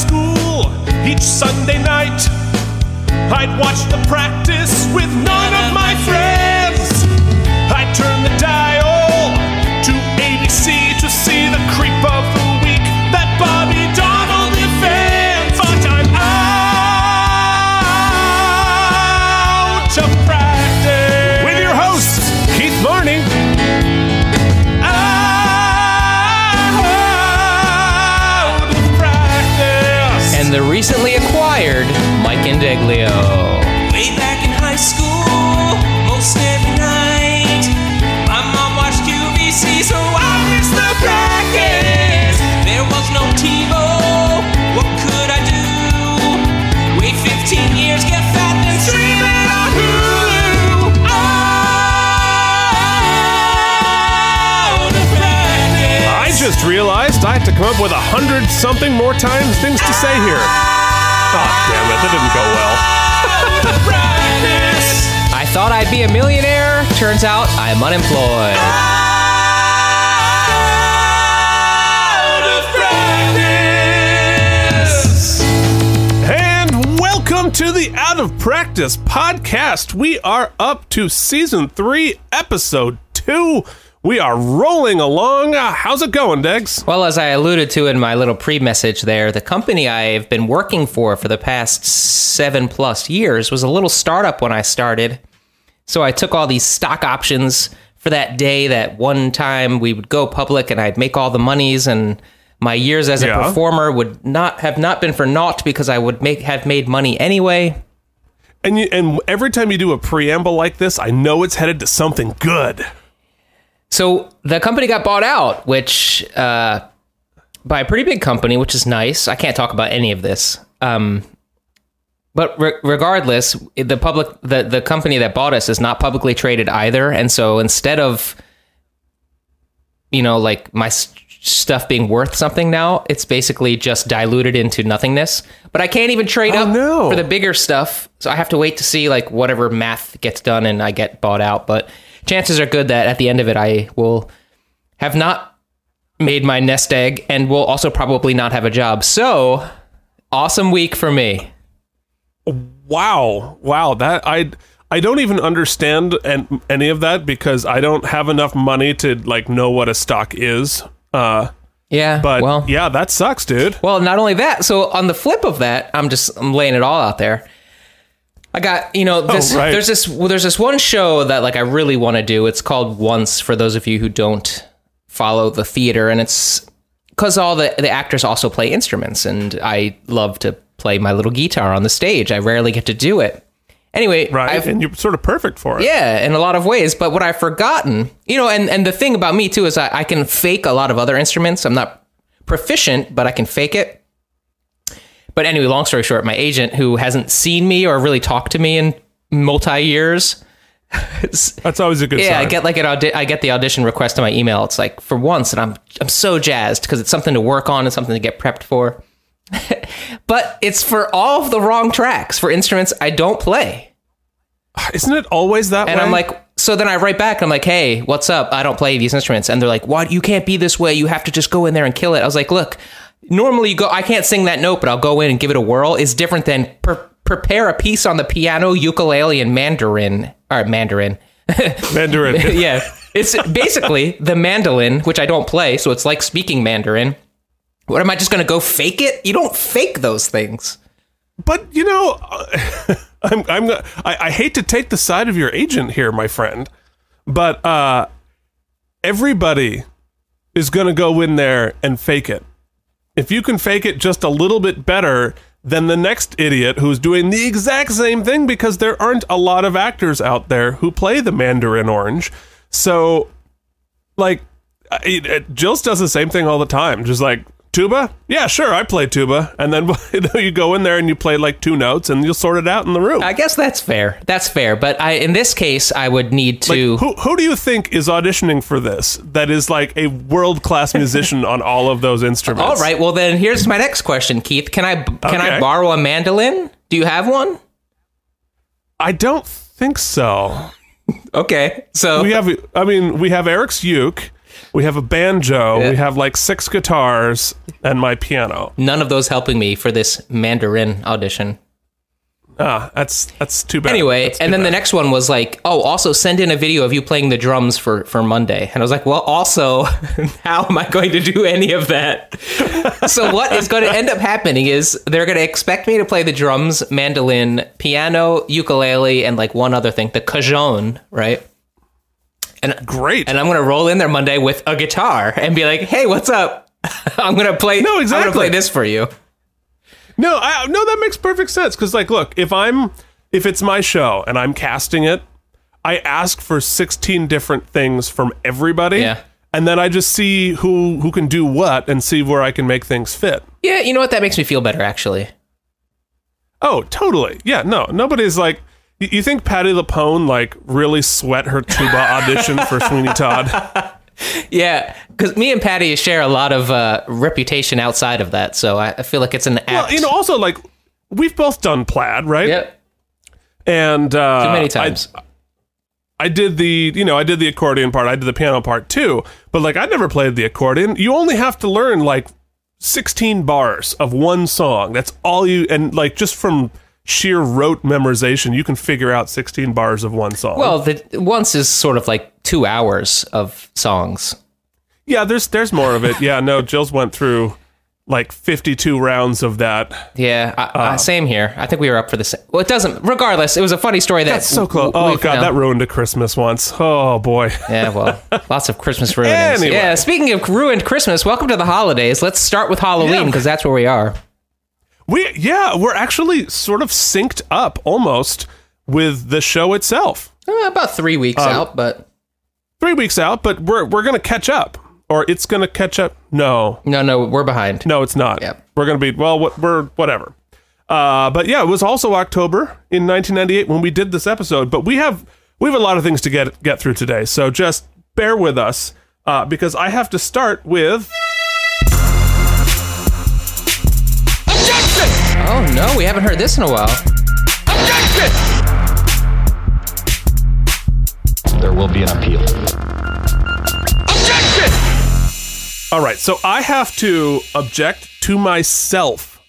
school each Sunday night. I'd watch the practice with none of my friends. I'd turn the dial to come up with a hundred something more times things to say here. Oh, damn it, that didn't go well. Out of practice. I thought I'd be a millionaire. Turns out I'm unemployed. Out of practice. And welcome to the Out of Practice podcast. We are up to season three, episode two. We are rolling along. Uh, how's it going, Degs? Well, as I alluded to in my little pre message there, the company I've been working for for the past seven plus years was a little startup when I started. So I took all these stock options for that day that one time we would go public and I'd make all the monies and my years as a Yeah. performer would not have not been for naught because I would make have made money anyway. And you, and every time you do a preamble like this, I know it's headed to something good. So the company got bought out, which uh, by a pretty big company, which is nice. I can't talk about any of this. Um, but re- regardless, the public, the the company that bought us is not publicly traded either, and so instead of, you know, like my s- stuff being worth something now, it's basically just diluted into nothingness. But I can't even trade Oh, up no. for the bigger stuff, so I have to wait to see like whatever math gets done and I get bought out. But chances are good that at the end of it, I will have not made my nest egg and will also probably not have a job. So, awesome week for me. Wow, wow, that I I don't even understand an, any of that because I don't have enough money to like know what a stock is. Uh, Yeah, but well, yeah, that sucks, dude. well, not only that. So on the flip of that, I'm just I'm laying it all out there. I got you know this. Oh, right. There's this well, there's this one show that like I really want to do. It's called Once for those of you who don't follow the theater, and it's because all the the actors also play instruments, and I love to play my little guitar on the stage. I rarely get to do it. Anyway, Right, I've, and you're sort of perfect for it. Yeah, in a lot of ways. But what I've forgotten, you know, and, and the thing about me too is I, I can fake a lot of other instruments. I'm not proficient, but I can fake it. But anyway, long story short, my agent, who hasn't seen me or really talked to me in multi years, That's always a good yeah, sign. I get like an audi- I get the audition request to my email. It's like for once, and I'm I'm so jazzed because it's something to work on and something to get prepped for. but it's for all of the wrong tracks for instruments I don't play. Isn't it always that And way? I'm like, so then I write back. and I'm like, hey, what's up? I don't play these instruments. And they're like, what? You can't be this way. You have to just go in there and kill it. I was like, look, normally you go, I can't sing that note, but I'll go in and give it a whirl. It's different than pre- prepare a piece on the piano, ukulele, and Mandarin. Or Mandarin. Mandarin. yeah. It's basically the mandolin, which I don't play. So it's like speaking Mandarin. What am I just going to go fake it? You don't fake those things. But you know, I'm I'm I, I hate to take the side of your agent here, my friend, but uh, everybody is going to go in there and fake it. If you can fake it just a little bit better than the next idiot who's doing the exact same thing, because there aren't a lot of actors out there who play the Mandarin Orange, so like I- it, Jill's does the same thing all the time. Just like tuba, yeah, sure, I play tuba, and then you, go in there and you play like two notes, and you'll sort it out in the room. I guess that's fair. That's fair. But I, in this case, I would need Like, to. who who do you think is auditioning for this? That is like a world class musician on all of those instruments. All right. Well, then here's my next question, Keith. Can I can I borrow a mandolin? Do you have one? I don't think so. Okay. So We have, I mean, we have Eric's uke. We have a banjo. Yeah. We have like six guitars and my piano. None of those helping me for this Mandarin audition. Ah, that's that's too bad. Anyway, too and then the next one was like, oh, also send in a video of you playing the drums for for Monday. And I was like, well, also, how am I going to do any of that? so what is going to end up happening is they're going to expect me to play the drums, mandolin, piano, ukulele, and like one other thing, the cajon, right? And great. and I'm going to roll in there Monday with a guitar and be like, hey, what's up? I'm going to play. No, exactly. I'm to play this for you. No, I, no, that makes perfect sense. Because, like, look, if I'm if it's my show and I'm casting it, I ask for 16 different things from everybody, Yeah. and then I just see who who can do what and see where I can make things fit. Yeah, you know what? That makes me feel better, actually. Oh, totally. Yeah, no, nobody's like. You think Patti LuPone like really sweat her tuba audition for Sweeney Todd? Yeah, because me and Patty share a lot of uh, reputation outside of that, so I, I feel like it's an act. Well, you know, also like we've both done plaid, right? yep, And uh, too many I- times. I did the, you know, I did the accordion part, I did the piano part too, but like I never played the accordion. You only have to learn like 16 bars of one song. That's all you, and like just from sheer rote memorization, you can figure out 16 bars of one song. well, the once is sort of like two hours of songs. yeah, there's there's more of it. Yeah, no, Jill's went through like 52 rounds of that. Yeah, I, Uh. I, same here. I think we were up for the same. Well, it doesn't. Regardless, it was a funny story. That That's so close. w- Oh god, that ruined a Christmas once. Oh boy. Yeah, well, lots of Christmas ruinings. Anyway. Yeah, speaking of ruined Christmas, welcome to the holidays. Let's start with Halloween Yeah. because that's where we are. We yeah, we're actually sort of synced up almost with the show itself. Uh, about three weeks Um, out, but three weeks out, but we're we're gonna catch up, or it's gonna catch up. No, no, no, we're behind. no, it's not. Yep. We're gonna be well. What we're whatever. Uh, but yeah, it was also October in 1998 when we did this episode. But we have we have a lot of things to get get through today, so just bear with us uh, because I have to start with. Oh no, we haven't heard this in a while. Objection! There will be an appeal. Objection! All right, so I have to object to myself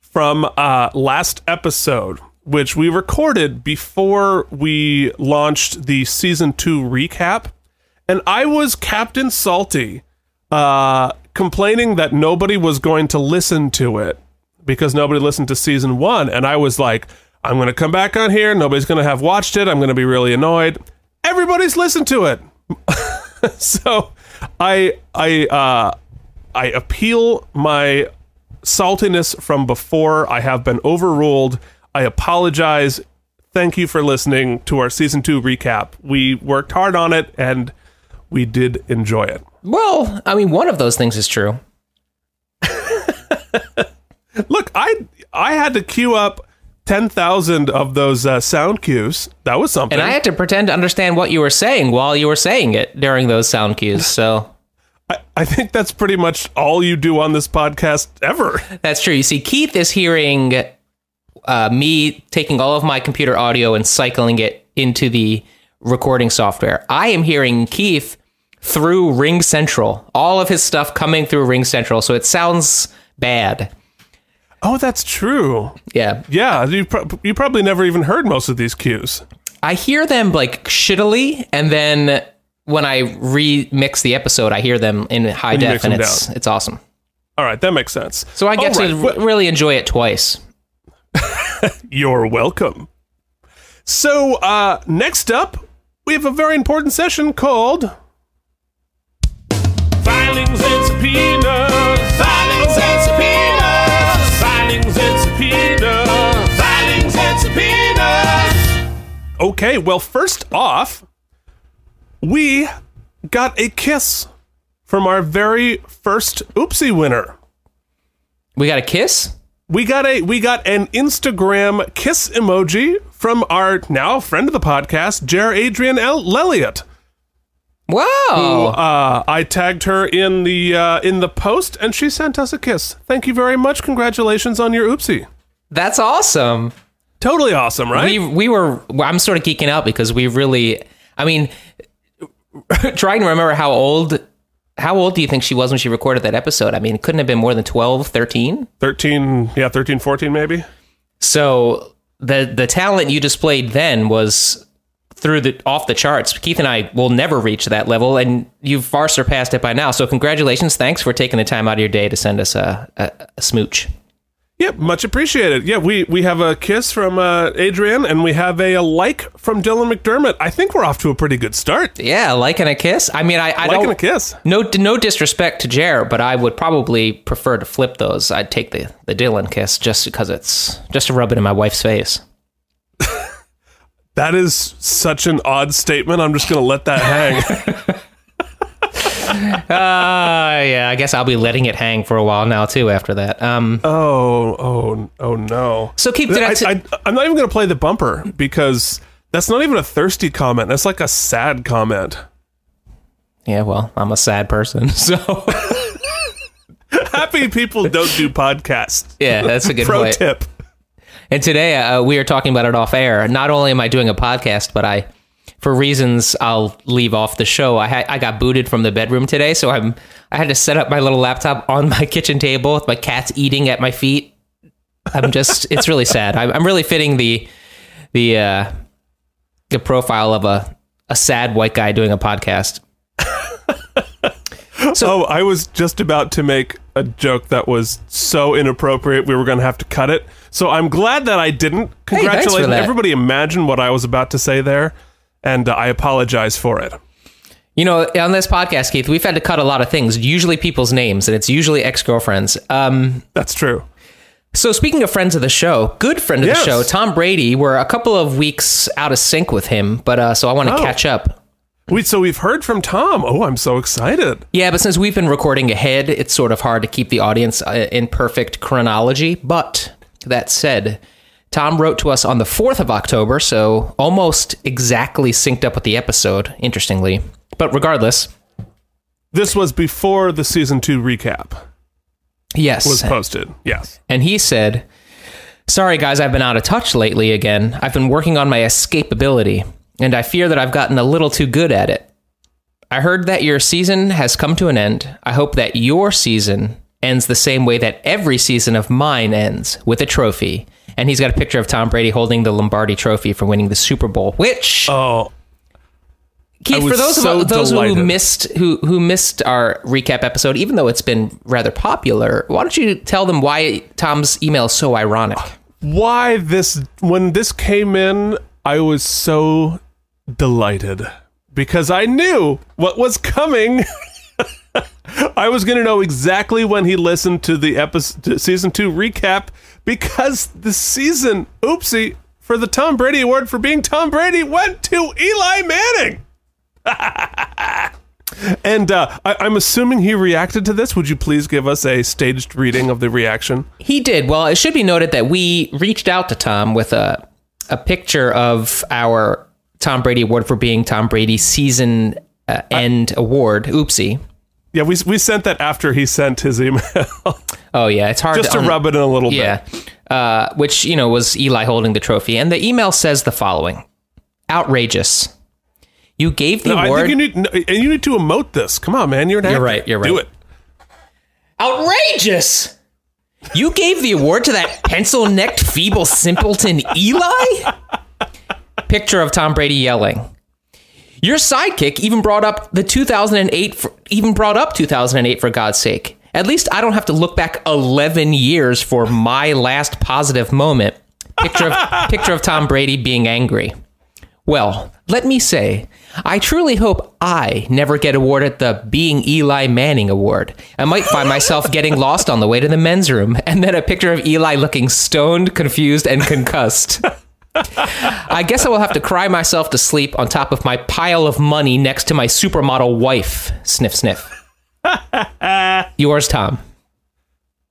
from uh, last episode, which we recorded before we launched the season two recap, and I was Captain Salty, uh, complaining that nobody was going to listen to it because nobody listened to season one, and I was like, I'm going to come back on here. Nobody's going to have watched it. I'm going to be really annoyed. Everybody's listened to it so I I uh I appeal my saltiness from before. I have been overruled. I apologize. Thank you for listening to our season 2 recap. We worked hard on it and we did enjoy it. Well, I mean, one of those things is true. Look, I I had to queue up 10,000 of those uh, sound cues. That was something. And I had to pretend to understand what you were saying while you were saying it during those sound cues. So I, I think that's pretty much all you do on this podcast ever. that's true. You see, Keith is hearing uh, me taking all of my computer audio and cycling it into the recording software. I am hearing Keith through RingCentral, all of his stuff coming through RingCentral. So it sounds bad. Oh, that's true. Yeah. Yeah, you, pro- you probably never even heard most of these cues. I hear them like shittily, and then when I remix the episode, I hear them in high you def, and it's it's awesome. All right, that makes sense. So I get All to right, r- really enjoy it twice. You're welcome. So, uh, next up, we have a very important session called Filings and Subpoenas. Filings Okay, well, first off, we got a kiss from our very first Oopsie winner. We got a kiss. We got a we got an Instagram kiss emoji from our now friend of the podcast, Jer Adrian L- Lelliot. Wow! Uh, I tagged her in the uh, in the post, and she sent us a kiss. Thank you very much. Congratulations on your oopsie. That's awesome. Totally awesome, right? We we were. I'm sort of geeking out because we really. I mean, trying to remember how old how old do you think she was when she recorded that episode? I mean, it couldn't have been more than 12, 13. 13, yeah, 13, 14 maybe. So the the talent you displayed then was through the off the charts. Keith and I will never reach that level, and you've far surpassed it by now. So congratulations! Thanks for taking the time out of your day to send us a, a, a smooch. Yep, much appreciated. Yeah, we we have a kiss from uh, Adrian, and we have a, a like from Dylan McDermott. I think we're off to a pretty good start. Yeah, like and a kiss. I mean, I, I Like don't and a kiss. no no disrespect to Jer, but I would probably prefer to flip those. I'd take the the Dylan kiss just because it's just to rub it in my wife's face. That is such an odd statement. I'm just going to let that hang. Uh yeah, I guess I'll be letting it hang for a while now too. After that, um, oh, oh, oh no. so Keith, did I, I, t- I, I'm not even going to play the bumper because that's not even a thirsty comment. That's like a sad comment. yeah, well, I'm a sad person, so Happy people don't do podcasts. yeah, that's a good Pro point. tip. And today uh, we are talking about it off air. Not only am I doing a podcast, but I, for reasons I'll leave off the show, I had I got booted from the bedroom today, so I'm I had to set up my little laptop on my kitchen table with my cats eating at my feet. I'm just it's really sad. I'm, I'm really fitting the the uh, the profile of a a sad white guy doing a podcast. oh, I was just about to make a joke that was so inappropriate we were going to have to cut it. So I'm glad that I didn't. Hey, Congratulations. that. Everybody imagine what I was about to say there, and uh, I apologize for it. You know, on this podcast, Keith, we've had to cut a lot of things. Usually people's names, and it's usually ex girlfriends. Um, That's true. So speaking of friends of the show, good friend of Yes. the show, Tom Brady. We're a couple of weeks out of sync with him, but uh, so I want to Oh. catch up. We so we've heard from Tom. Oh, I'm so excited. Yeah, but since we've been recording ahead, it's sort of hard to keep the audience uh, in perfect chronology. But that said, Tom wrote to us on the 4th of October, so almost exactly synced up with the episode, interestingly. But regardless, This was before the season two recap yes. was posted. Yes. And he said, Sorry, guys, I've been out of touch lately again. I've been working on my escapability, and I fear that I've gotten a little too good at it. I heard that your season has come to an end. I hope that your season ends the same way that every season of mine ends with a trophy. And he's got a picture of Tom Brady holding the Lombardi trophy for winning the Super Bowl, which Oh, Keith, for those so of those who missed who who missed our recap episode, even though it's been rather popular, why don't you tell them why Tom's email is so ironic? why this when this came in i was so delighted. Because i knew what was coming. I was going to know exactly when he listened to the episode season 2 recap because the season oopsie for the tom brady award for being tom brady went to eli manning and uh, I, i'm assuming he reacted to this would you please give us a staged reading of the reaction He did. Well, it should be noted that we reached out to Tom with a a picture of our Tom Brady award for being Tom Brady season uh, end award. Oopsie. Yeah, we we sent that after he sent his email, Oh yeah, it's hard just to un- rub it in a little Yeah. bit. Uh, which, you know, was Eli holding the trophy. And the email says the following Outrageous. You gave the No, I award. think you need no, and you need to emote this. Come on, man, you're an You're right, you're Do it. Outrageous! You gave the award to that pencil necked, feeble simpleton Eli? Picture of Tom Brady yelling. Your sidekick even brought up the 2008, for, even brought up 2008 for God's sake. At least I don't have to look back 11 years for my last positive moment. Picture of, picture of Tom Brady being angry. Well, let me say, I truly hope I never get awarded the Being Eli Manning Award. I might find myself getting lost on the way to the men's room, and then a picture of Eli looking stoned, confused, and concussed. I guess I will have to cry myself to sleep on top of my pile of money next to my supermodel wife. Sniff, sniff. Yours, Tom.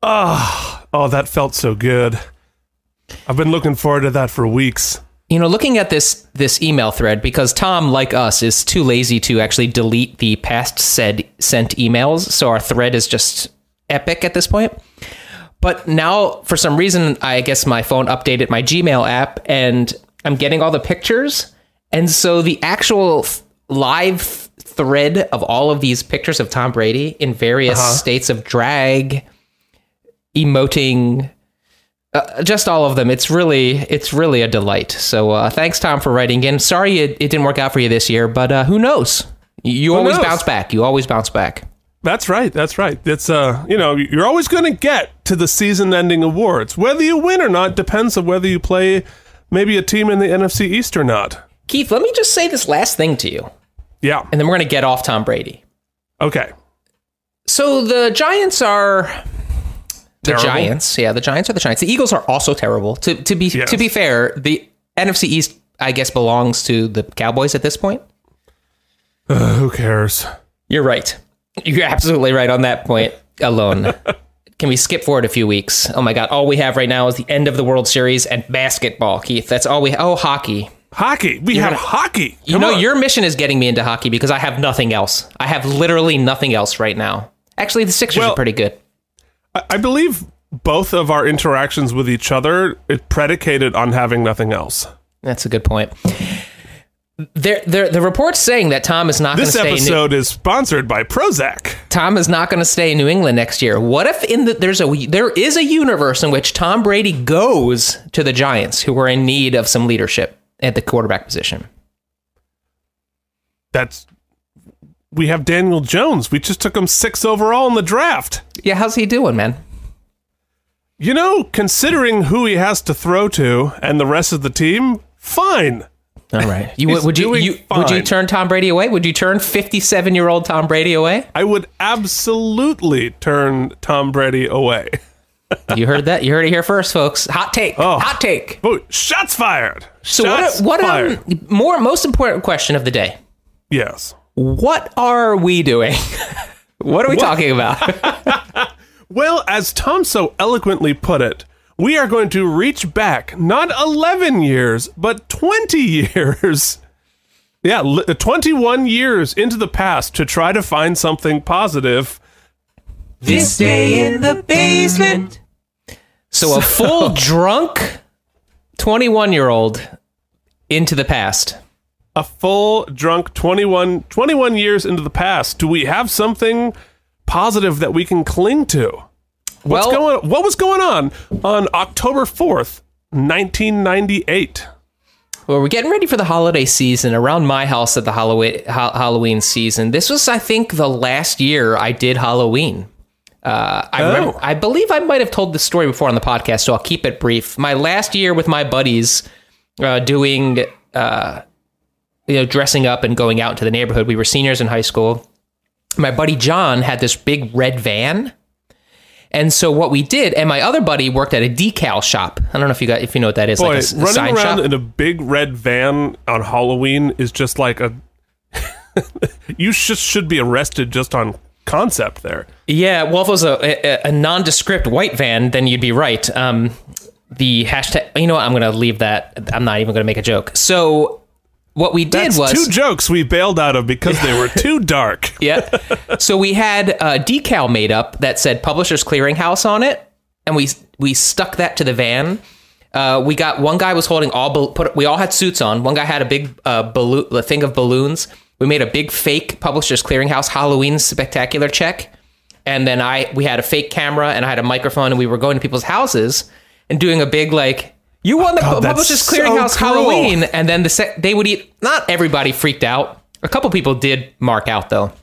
Ah, oh, that felt so good. I've been looking forward to that for weeks. You know, looking at this this email thread, because Tom, like us, is too lazy to actually delete the past said sent emails, so our thread is just epic at this point. But now, for some reason, I guess my phone updated my Gmail app, and I'm getting all the pictures, and so the actual th- live thread of all of these pictures of Tom Brady in various Uh-huh. states of drag, emoting, uh, just all of them. It's really, it's really a delight. So uh, thanks, Tom, for writing in. Sorry it, it didn't work out for you this year, but uh, who knows? You, you always knows? bounce back. You always bounce back. That's right. That's right. It's uh, you know, you're always going to get to the season-ending awards. Whether you win or not depends on whether you play maybe a team in the NFC East or not. Keith, let me just say this last thing to you, Yeah. and then we're going to get off Tom Brady. Okay. So the Giants are the Terrible? Giants. Yeah, the Giants are the Giants. The Eagles are also terrible. To to be Yes. to be fair, the NFC East I guess belongs to the Cowboys at this point. Uh, who cares? You're right. You're absolutely right on that point alone. Can we skip forward a few weeks? Oh my god, all we have right now is the end of the World Series and basketball, Keith. That's all we Oh, hockey. Hockey. We have gonna- hockey. You know, on. your mission is getting me into hockey because I have nothing else. I have literally nothing else right now. Actually, the Sixers Well- are pretty good. I- I believe both of our interactions with each other it predicated on having nothing else. That's a good point. There, there, the report's saying that Tom is not going to This stay. In New, episode is sponsored by Prozac. Tom is not going to stay in New England next year. What if in the there's a there is a universe in which Tom Brady goes to the Giants, who are in need of some leadership at the quarterback position? That's we have Daniel Jones. We just took him six overall in the draft. Yeah, how's he doing, man? You know, considering who he has to throw to and the rest of the team, fine. All right, you would you, you would you turn Tom Brady away? Would you turn 57 year old Tom Brady away? I would absolutely turn Tom Brady away. You heard that? You heard it here first, folks. Hot take. Oh. Hot take. Oh, shots fired. So shots what? What? fired. Um, more most important question of the day. yes. What are we doing? what are we talking about? Well, as Tom so eloquently put it, we are going to reach back not 11 years, but 20 years. Yeah, li- uh, 21 years into the past to try to find something positive. This day in the basement. So a full drunk 21 year old into the past. A full drunk 21, 21 years into the past. Do we have something positive that we can cling to? What's Well- going What was going on on October 4th, 1998? Well, we're getting ready for the holiday season around my house at the Halloween, Halloween season. This was, I think, the last year I did Halloween. Uh, I, remember, Oh. I believe I might have told this story before on the podcast, so I'll keep it brief. My last year with my buddies uh, doing, uh, you know, dressing up and going out into the neighborhood. We were seniors in high school. My buddy John had this big red van. And so what we did, and my other buddy worked at a decal shop. I don't know if you got if you know what that is, Boy, like a running sign around shop. in a big red van on Halloween is just like a. you just should be arrested just on concept there. Yeah, well, if it was a, a, a nondescript white van, then you'd be right. Um, the hashtag, you know what? I'm going to leave that. I'm not even going to make a joke. So, what we did That's was. two jokes we bailed out of because they were too dark. yeah. So, we had a decal made up that said Publishers Clearinghouse on it, and we we stuck that to the van. Uh, we got one guy was holding all bal- put we all had suits on. One guy had a big uh, balloon, a thing of balloons. We made a big fake Publishers Clearinghouse Halloween spectacular check, and then I we had a fake camera and I had a microphone, and we were going to people's houses and doing a big like. You won the that's Publishers so Clearinghouse cruel. Halloween, and then the they would eat. Not everybody freaked out. A couple people did mark out though,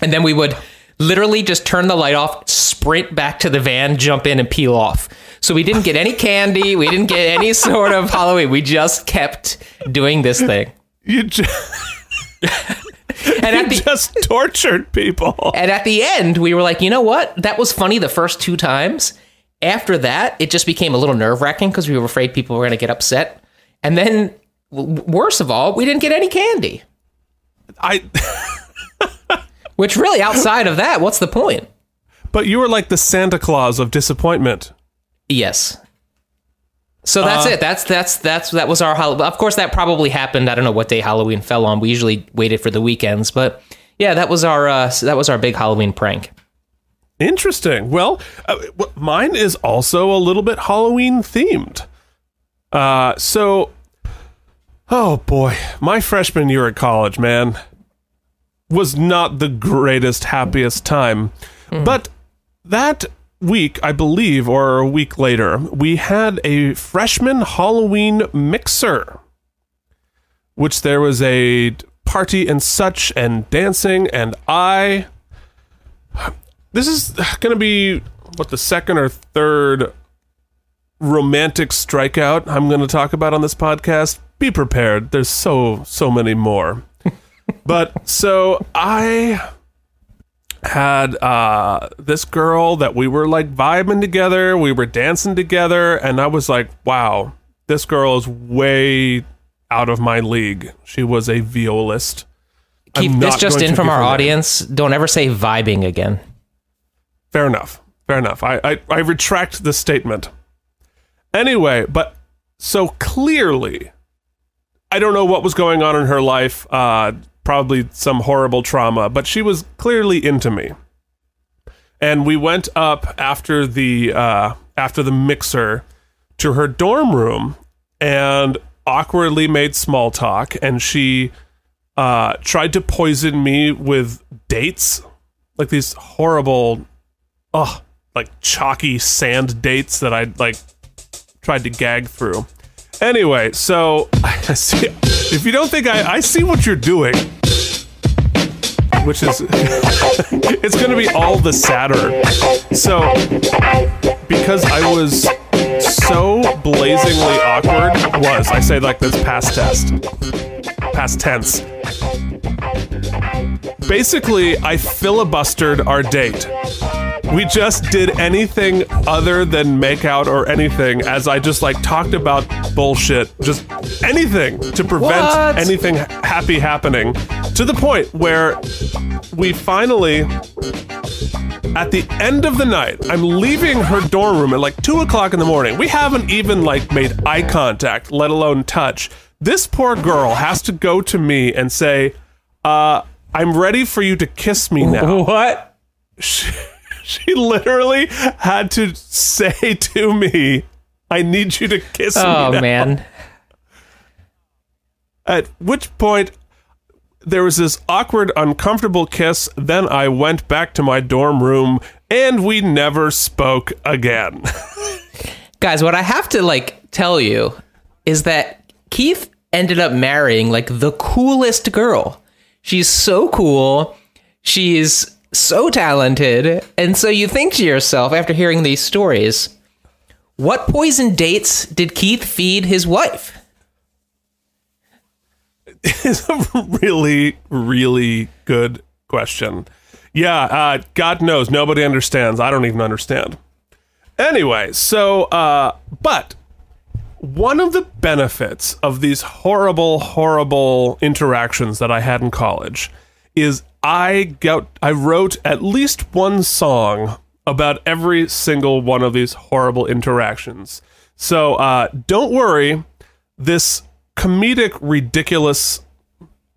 and then we would literally just turn the light off, sprint back to the van, jump in, and peel off. So we didn't get any candy. We didn't get any sort of Halloween. We just kept doing this thing. You just, And at the just tortured people. and at the end, we were like, you know what? That was funny the first two times. After that, it just became a little nerve wracking because we were afraid people were going to get upset. And then, w- worst of all, we didn't get any candy. I. Which really, outside of that, what's the point? But you were like the Santa Claus of disappointment. Yes. So that's Uh, it. That's that's that's that was our Halloween. Of course, that probably happened. I don't know what day Halloween fell on. We usually waited for the weekends, but yeah, that was our uh, that was our big Halloween prank. Interesting. Well, uh, mine is also a little bit Halloween themed. Uh, so, oh boy, my freshman year at college, man, was not the greatest, happiest time. But that week, I believe, or a week later, we had a freshman Halloween mixer, which there was a party and such, and dancing, and I. This is going to be what the second or third romantic strikeout I'm going to talk about on this podcast. Be prepared. There's so so many more. but so I had uh this girl that we were like vibing together, we were dancing together and I was like, "Wow, this girl is way out of my league. She was a violist." Keep this just in from our audience. Don't ever say vibing again. Fair enough. Fair enough. I, I, I retract the statement. Anyway, but so clearly, I don't know what was going on in her life. Uh, probably some horrible trauma, but she was clearly into me. And we went up after the uh, after the mixer to her dorm room and awkwardly made small talk. And she uh, tried to poison me with dates, like these horrible oh, like chalky sand dates that I like tried to gag through. Anyway, so I see. If you don't think I, I see what you're doing, which is it's going to be all the sadder. So because I was so blazingly awkward, was I say like this past test, past tense. Basically, I filibustered our date. We just did anything other than make out or anything as I just like talked about bullshit, just anything to prevent What? anything happy happening to the point where we finally at the end of the night, I'm leaving her dorm room at like two o'clock in the morning. We haven't even like made eye contact, let alone touch. This poor girl has to go to me and say, uh, I'm ready for you to kiss me now What? she, literally had to say to me, I need you to kiss Oh me. now." man. At which point, there was this awkward, uncomfortable kiss. Then I went back to my dorm room and we never spoke again. Guys, what I have to like tell you is that Keith ended up marrying like the coolest girl. She's so cool. She's so talented. And so you think to yourself after hearing these stories, what poison dates did Keith feed his wife? it's a really, really good question. Yeah, uh, God knows nobody understands. I don't even understand. Anyway, so, uh, but one of the benefits of these horrible, horrible interactions that I had in college is I got, I wrote at least one song about every single one of these horrible interactions. So, uh, don't worry, this comedic, ridiculous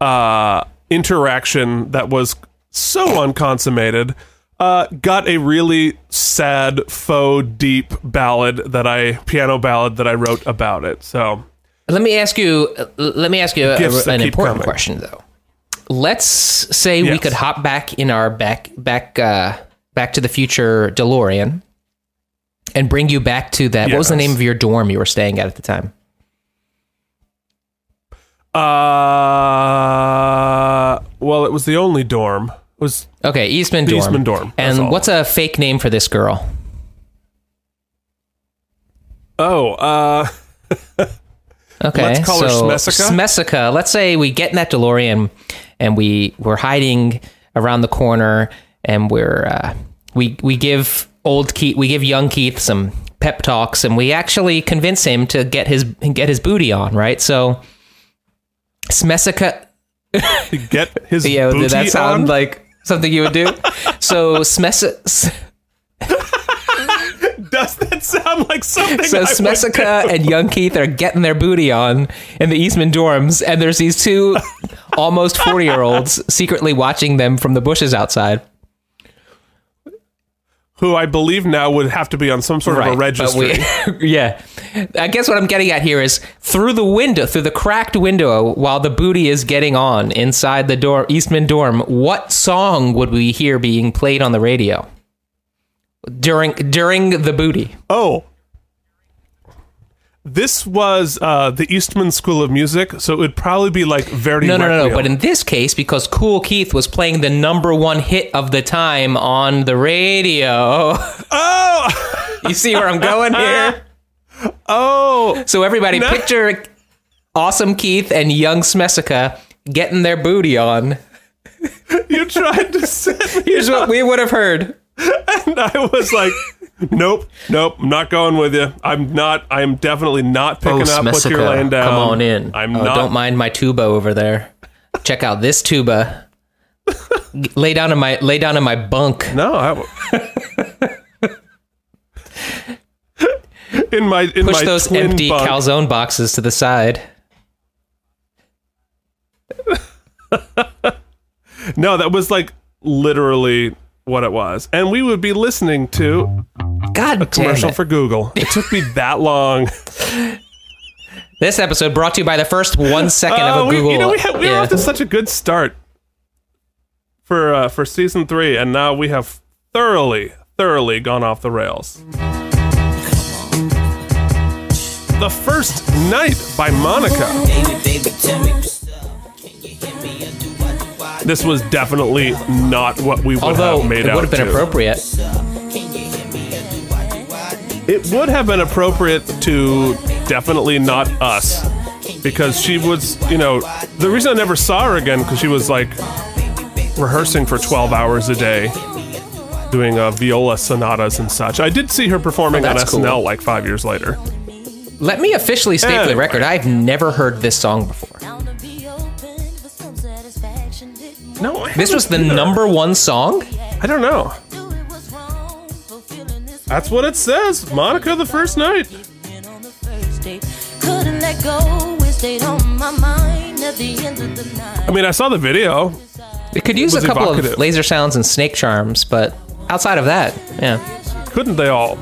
uh, interaction that was so unconsummated uh, got a really sad, faux deep ballad that I piano ballad that I wrote about it. So Let me ask you. uh, Let me ask you a, an important coming. question, though. Let's say we could hop back in our back back uh, back to the future DeLorean and bring you back to that. What was the name of your dorm you were staying at at the time? uh, well, it was the only dorm. It was Okay, Eastman dorm. Eastman dorm, And what's a fake name for this girl? oh uh, Okay, Let's call her so Smessica? Smessica. Let's say we get in that DeLorean and we we're hiding around the corner and we're uh, we we give old Keith we give young Keith some pep talks and we actually convince him to get his get his booty on right. So Smesica. get his yeah, booty did that sound on. like something you would do? so Smessica. Does that sound like something? So I would and young Keith are getting their booty on in the Eastman dorms, and there's these two almost 40 year olds secretly watching them from the bushes outside. who I believe now would have to be on some sort of a registry. we- yeah. I guess what I'm getting at here is through the window, through the cracked window, while the booty is getting on inside the dorm, Eastman dorm. What song would we hear being played on the radio during during the booty? Oh. This was uh, the Eastman School of Music, so it would probably be like Verdi. No, no, no, no. But in this case, because Cool Keith was playing the number one hit of the time on the radio, oh, you see where I'm going here. oh, So everybody No. picture awesome Keith and young Smesica getting their booty on. you tried to set Here's what we would have heard. and I was like, nope, nope, I'm not going with you. I'm not. I'm definitely not picking oh, up what you're laying down. Oh, come on in. I'm Oh, not. Don't mind my tuba over there. Check out this tuba. Lay down in my lay down in my bunk. No, I. in my in Push my those empty bunk. calzone boxes to the side. No, that was like literally what it was, and we would be listening to God a commercial it. for Google. It took me that long. This episode brought to you by the first one second of Oh, a we, Google. you know, we, have, we yeah. were off to such a good start for uh, for season three, and now we have thoroughly, thoroughly gone off the rails. The first night by Monica. This was definitely not what we would Although have made it out would have been to. appropriate. It would have been appropriate to definitely not us. Because she was, you know, the reason I never saw her again, because she was like rehearsing for 12 hours a day, doing uh, viola sonatas and such. I did see her performing Oh, on SNL cool. like five years later. Let me officially state for the record, I've never heard this song before. No, I This was the haven't either. number one song? I don't know. That's what it says. Monica the first night. Couldn't let go, it stayed on my mind at the end of the night. I mean, I saw the video. It could use was a couple evocative. of laser sounds and snake charms, but outside of that, yeah. Couldn't they all?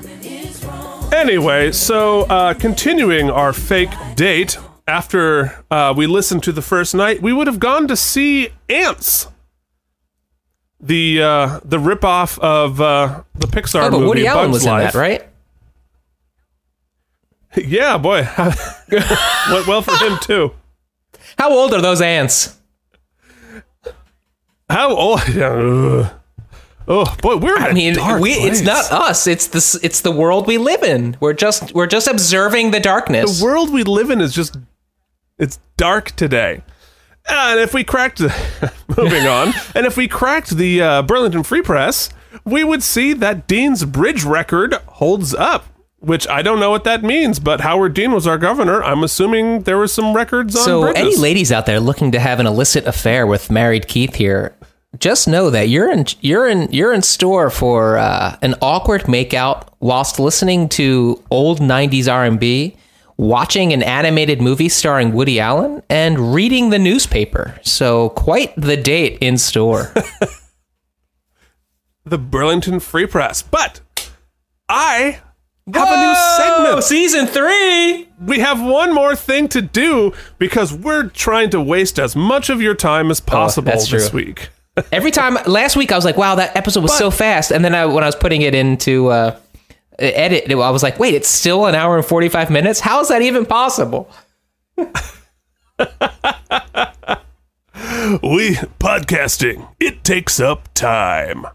Anyway, so uh, continuing our fake date, after uh, we listened to the first night, we would have gone to see Antz, the uh, the ripoff of uh, the Pixar Oh, but movie Woody Allen Bugs was in Life. that, right? Yeah, boy, went well for him too. How old are those ants? How old? Oh boy, we're in I a mean, dark we, it's not us. It's the it's the world we live in. We're just we're just observing the darkness. the world we live in is just it's dark today. And if we cracked moving on. And if we cracked the uh, burlington free press we would see that dean's bridge record holds up which i don't know what that means but howard dean was our governor. I'm assuming there were some records on so, bridges. any ladies out there looking to have an illicit affair with married Keith here, just know that you're in you're in you're in store for uh, an awkward makeout whilst listening to old '90s R&B, watching an animated movie starring Woody Allen, and reading the newspaper. So, quite the date in store. the burlington free press but i have a new segment season three. we have one more thing to do because we're trying to waste as much of your time as possible Oh, this true. week Every time last week, I was like, "Wow, that episode was so fast," and then I, when I was putting it into uh, edit, I was like, "Wait, it's still an hour and forty five minutes. How is that even possible?" we podcasting it takes up time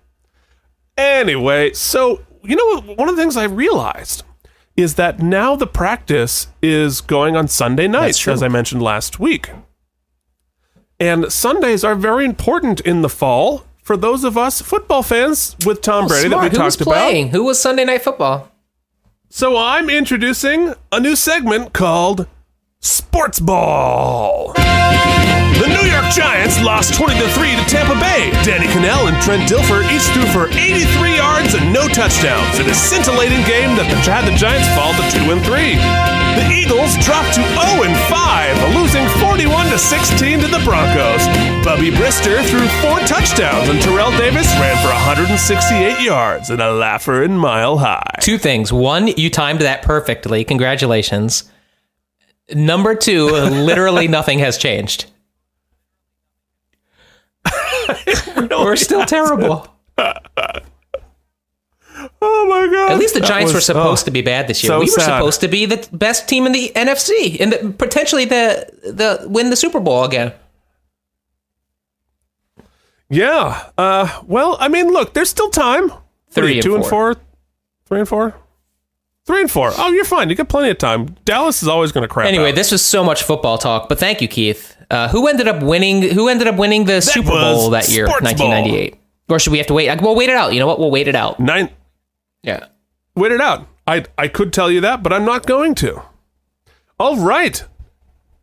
anyway so you know one of the things i realized is that now the practice is going on sunday nights as i mentioned last week and sundays are very important in the fall for those of us football fans with tom brady that we Smart. Who was talked about playing? Who was Sunday Night Football? so i'm introducing a new segment called sports ball The New York Giants lost 20 to 3 to Tampa Bay. Danny Kanell and Trent Dilfer each threw for 83 yards and no touchdowns in a scintillating game that had the Giants fall to 2 and 3. The Eagles dropped to 0 and 5, losing 41 to 16 to the Broncos. Bubby Brister threw four touchdowns, and Terrell Davis ran for 168 yards in a laugher in Mile High. Two things. One, you timed that perfectly. Congratulations. Number two, literally nothing has changed. We're still terrible. Oh my god! At least the Giants were supposed oh. to be bad this year. so we were sad. supposed to be the best team in the NFC and the, potentially the the win the Super Bowl again. Yeah. Uh. Well, I mean, look, there's still time. Three and two and four. four, three and four, three and four. Oh, you're fine. You got plenty of time. Dallas is always going to crap. Anyway, out. this was so much football talk, but thank you, Keith. Uh, who ended up winning? Who ended up winning the Super Bowl that year, Sports Bowl. 1998? Or should we have to wait? We'll wait it out. You know what? We'll wait it out. nine. Yeah. Wait it out. I I could tell you that, but I'm not going to. All right,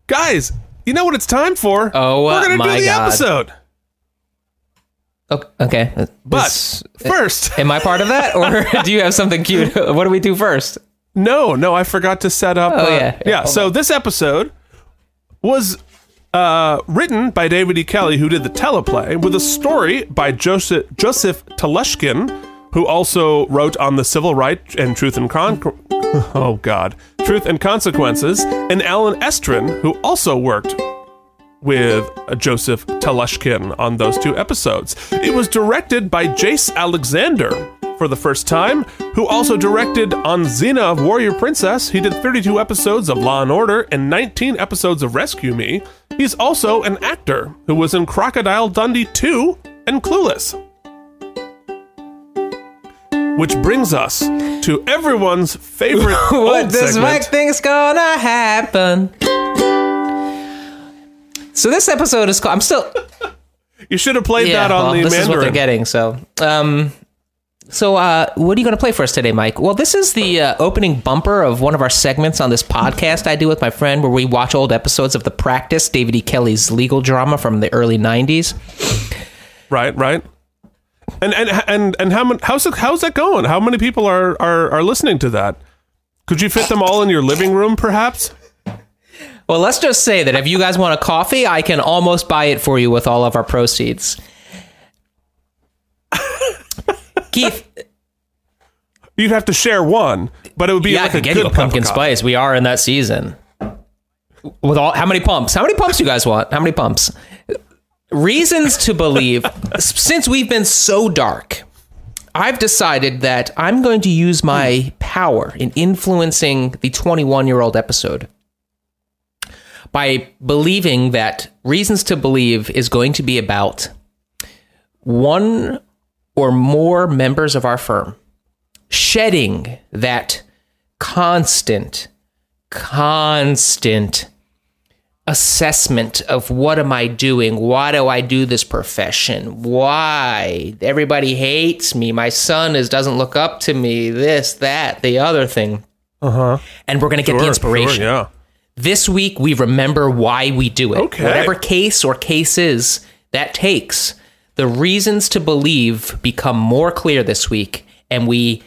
guys. You know what it's time for? Oh, we're gonna my do the God. episode. Okay. okay. But This- first, am I part of that, or do you have something cute? What do we do first? no, no, I forgot to set up. Oh, uh, yeah. yeah. Hold So this episode was uh, written by David E. Kelley, who did the teleplay, with a story by Joseph Joseph Telushkin, who also wrote on the Civil Right and Truth and Con. Oh God, Truth and Consequences, and Alan Estrin, who also worked with Joseph Telushkin on those two episodes. It was directed by Jace Alexander for the first time, who also directed on Xena of Warrior Princess. He did 32 episodes of Law and Order and 19 episodes of Rescue Me. He's also an actor who was in Crocodile Dundee 2 and Clueless. Which brings us to everyone's favorite What does segment. Mike think's gonna happen? So this episode is called. I'm still. You should have played that on well, the this is what they're getting. So, um, so uh, what are you going to play for us today, Mike? Well, this is the uh, opening bumper of one of our segments on this podcast I do with my friend, where we watch old episodes of The Practice, David E. Kelley's legal drama from the early '90s. Right, right. And and and and how how's it, how's that going? How many people are, are are listening to that? Could you fit them all in your living room, perhaps? Well, let's just say that if you guys want a coffee, I can almost buy it for you with all of our proceeds. Keith, You'd have to share one, but it would be yeah, I like could a get good you a pumpkin spice. We are in that season. With all, how many pumps? How many pumps do you guys want? How many pumps? Reasons to believe. since we've been so dark, I've decided that I'm going to use my power in influencing the 21 year old episode by believing that Reasons to Believe is going to be about one or more members of our firm shedding that constant, constant assessment of what am I doing? Why do I do this profession? Why? Everybody hates me. My son is doesn't look up to me. This, that, the other thing. Uh-huh. And we're gonna get the inspiration. sure, yeah. This week we remember why we do it. Okay. Whatever case or cases that takes, the reasons to believe become more clear this week, and we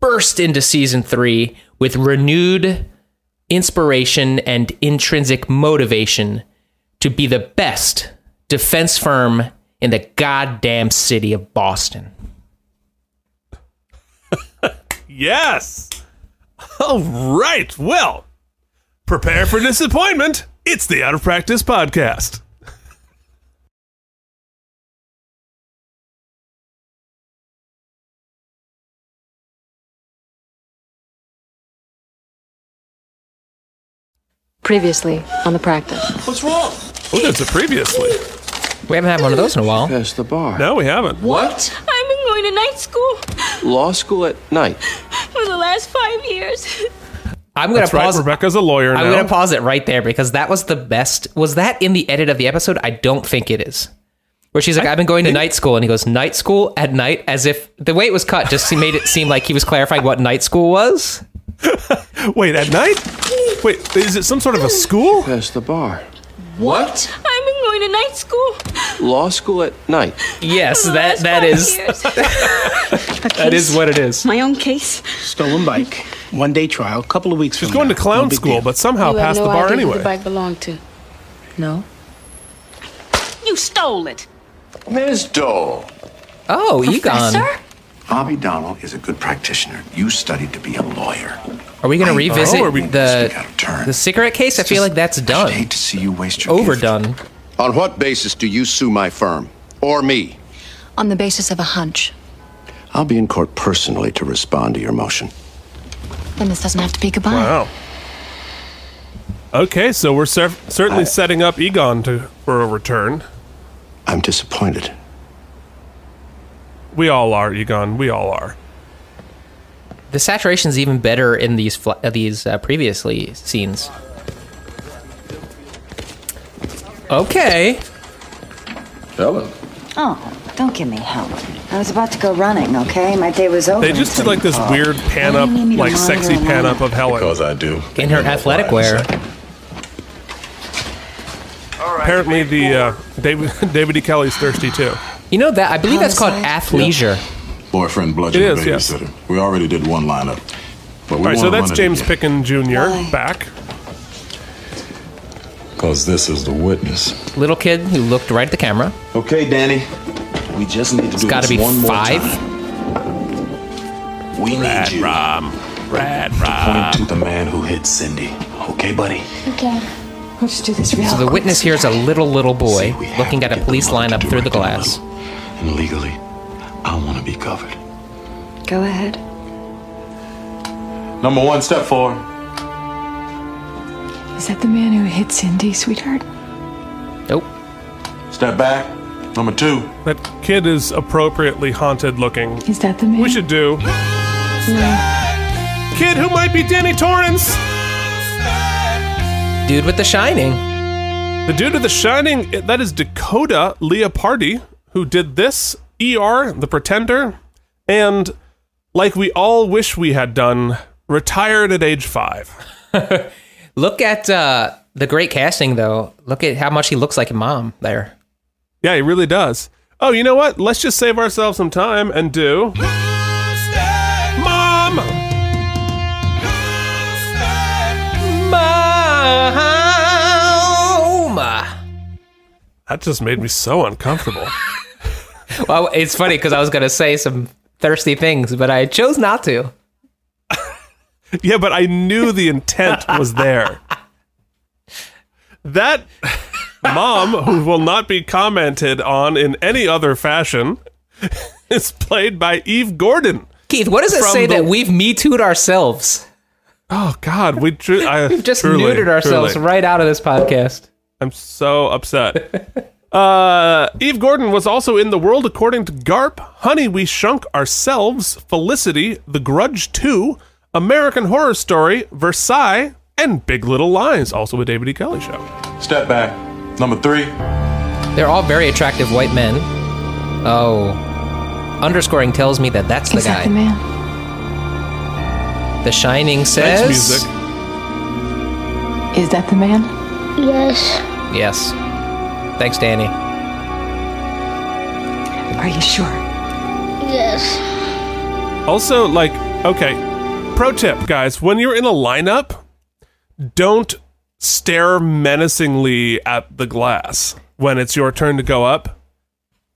burst into season three with renewed inspiration and intrinsic motivation to be the best defense firm in the goddamn city of Boston. Yes. All right. Well, prepare for disappointment. It's the Out of Practice podcast. Previously on the practice. What's wrong? Oh, there's a previously. We haven't had one of those in a while. Past the bar. No, we haven't. What? I've been going to night school Law school at night. for the last five years. I'm gonna That's right. pause. Rebecca's a lawyer now. I'm gonna pause it right there because that was the best. Was that in the edit of the episode? I don't think it is. Where she's like, I've been going to night school, and he goes, night school at night, as if the way it was cut just made it seem like he was clarifying what night school was. Wait, at night? Wait, is it some sort of a school? Past the bar. What? I'm going going to night school. Law school at night. Yes, For the that last that five is years. that is what it is. My own case. Stolen bike. One day trial. Couple of weeks She's from going now. to clown No big school, deal. but somehow you have passed no the bar idea who anyway. the bike belonged to. No. You stole it. Ms. Dole, Oh, Egon. Professor? Bobby Donald is a good practitioner. You studied to be a lawyer. Are we going to revisit are we- the out of turn. the cigarette case? I feel just- like that's done. I done. hate to see you waste your gift. Overdone. On what basis do you sue my firm? Or me? On the basis of a hunch. I'll be in court personally to respond to your motion. Then this doesn't have to be goodbye. Wow. Okay, so we're cer- certainly setting up Egon to for a return. I'm disappointed. We all are, Egon. We all are. The saturation's even better in these fl- uh, these uh, previously scenes. Okay. Helen. Oh, don't give me help. I was about to go running, okay? My day was over. They just did like this you weird pan up, do you need me to like sexy pan up of Helen. Because I do. In her athletic wear. Apparently, the uh, David David E. Kelley's thirsty too. You know that I believe that's called Homicide? athleisure. Boyfriend bludgeon It the is, yes. babysitter. We already did one lineup. But we All right, so wanna that's run it James again. Picken Jr. back. Because this is the witness. Little kid who looked right at the camera. Okay, Danny. We just need to It's do got to this be one more five. time. We need you Rom, Rad to point to the man who hit Cindy. Okay, buddy? Okay. We'll just do this real So the witness here is a little little boy See, looking at a police lineup through the direct glass. Little. And legally, I want to be covered. Go ahead. Number one, step forward. Is that the man who hit Cindy, sweetheart? Nope. Step back. Number two. That kid is appropriately haunted looking. Is that the man? We should do. Kid who might be Danny Torrance. Dude with the shining. The dude with the shining, that is Dakota Leopardi, who did this, ER, The Pretender, and like we all wish we had done, retired at age five. Look at uh, the great casting though. Look at how much he looks like a mom there. Yeah, he really does. Oh, you know what? Let's just save ourselves some time and do. Mom! Mom. That just made me so uncomfortable. Well, it's funny because I was gonna say some thirsty things, but I chose not to. yeah, but I knew the intent was there. That mom, who will not be commented on in any other fashion, is played by Eve Gordon. Keith, what does it say the- that we've me too'd ourselves? Oh God, we tru- I, We've just truly, neutered ourselves truly. right out of this podcast. I'm so upset. Uh, Eve Gordon was also in The World According to Garp, Honey, We Shunk Ourselves, Felicity, The Grudge 2, American Horror Story, Versailles, and Big Little Lies, also a David E. Kelley show. Step back. Number three. They're all very attractive white men. Oh, underscoring tells me that that's the Is guy. that the man? The Shining says. Thanks, music. Is that the man? Yes. Yes. Thanks, Danny. Are you sure? Yes. Also, like, okay, pro tip, guys, when you're in a lineup, don't stare menacingly at the glass when it's your turn to go up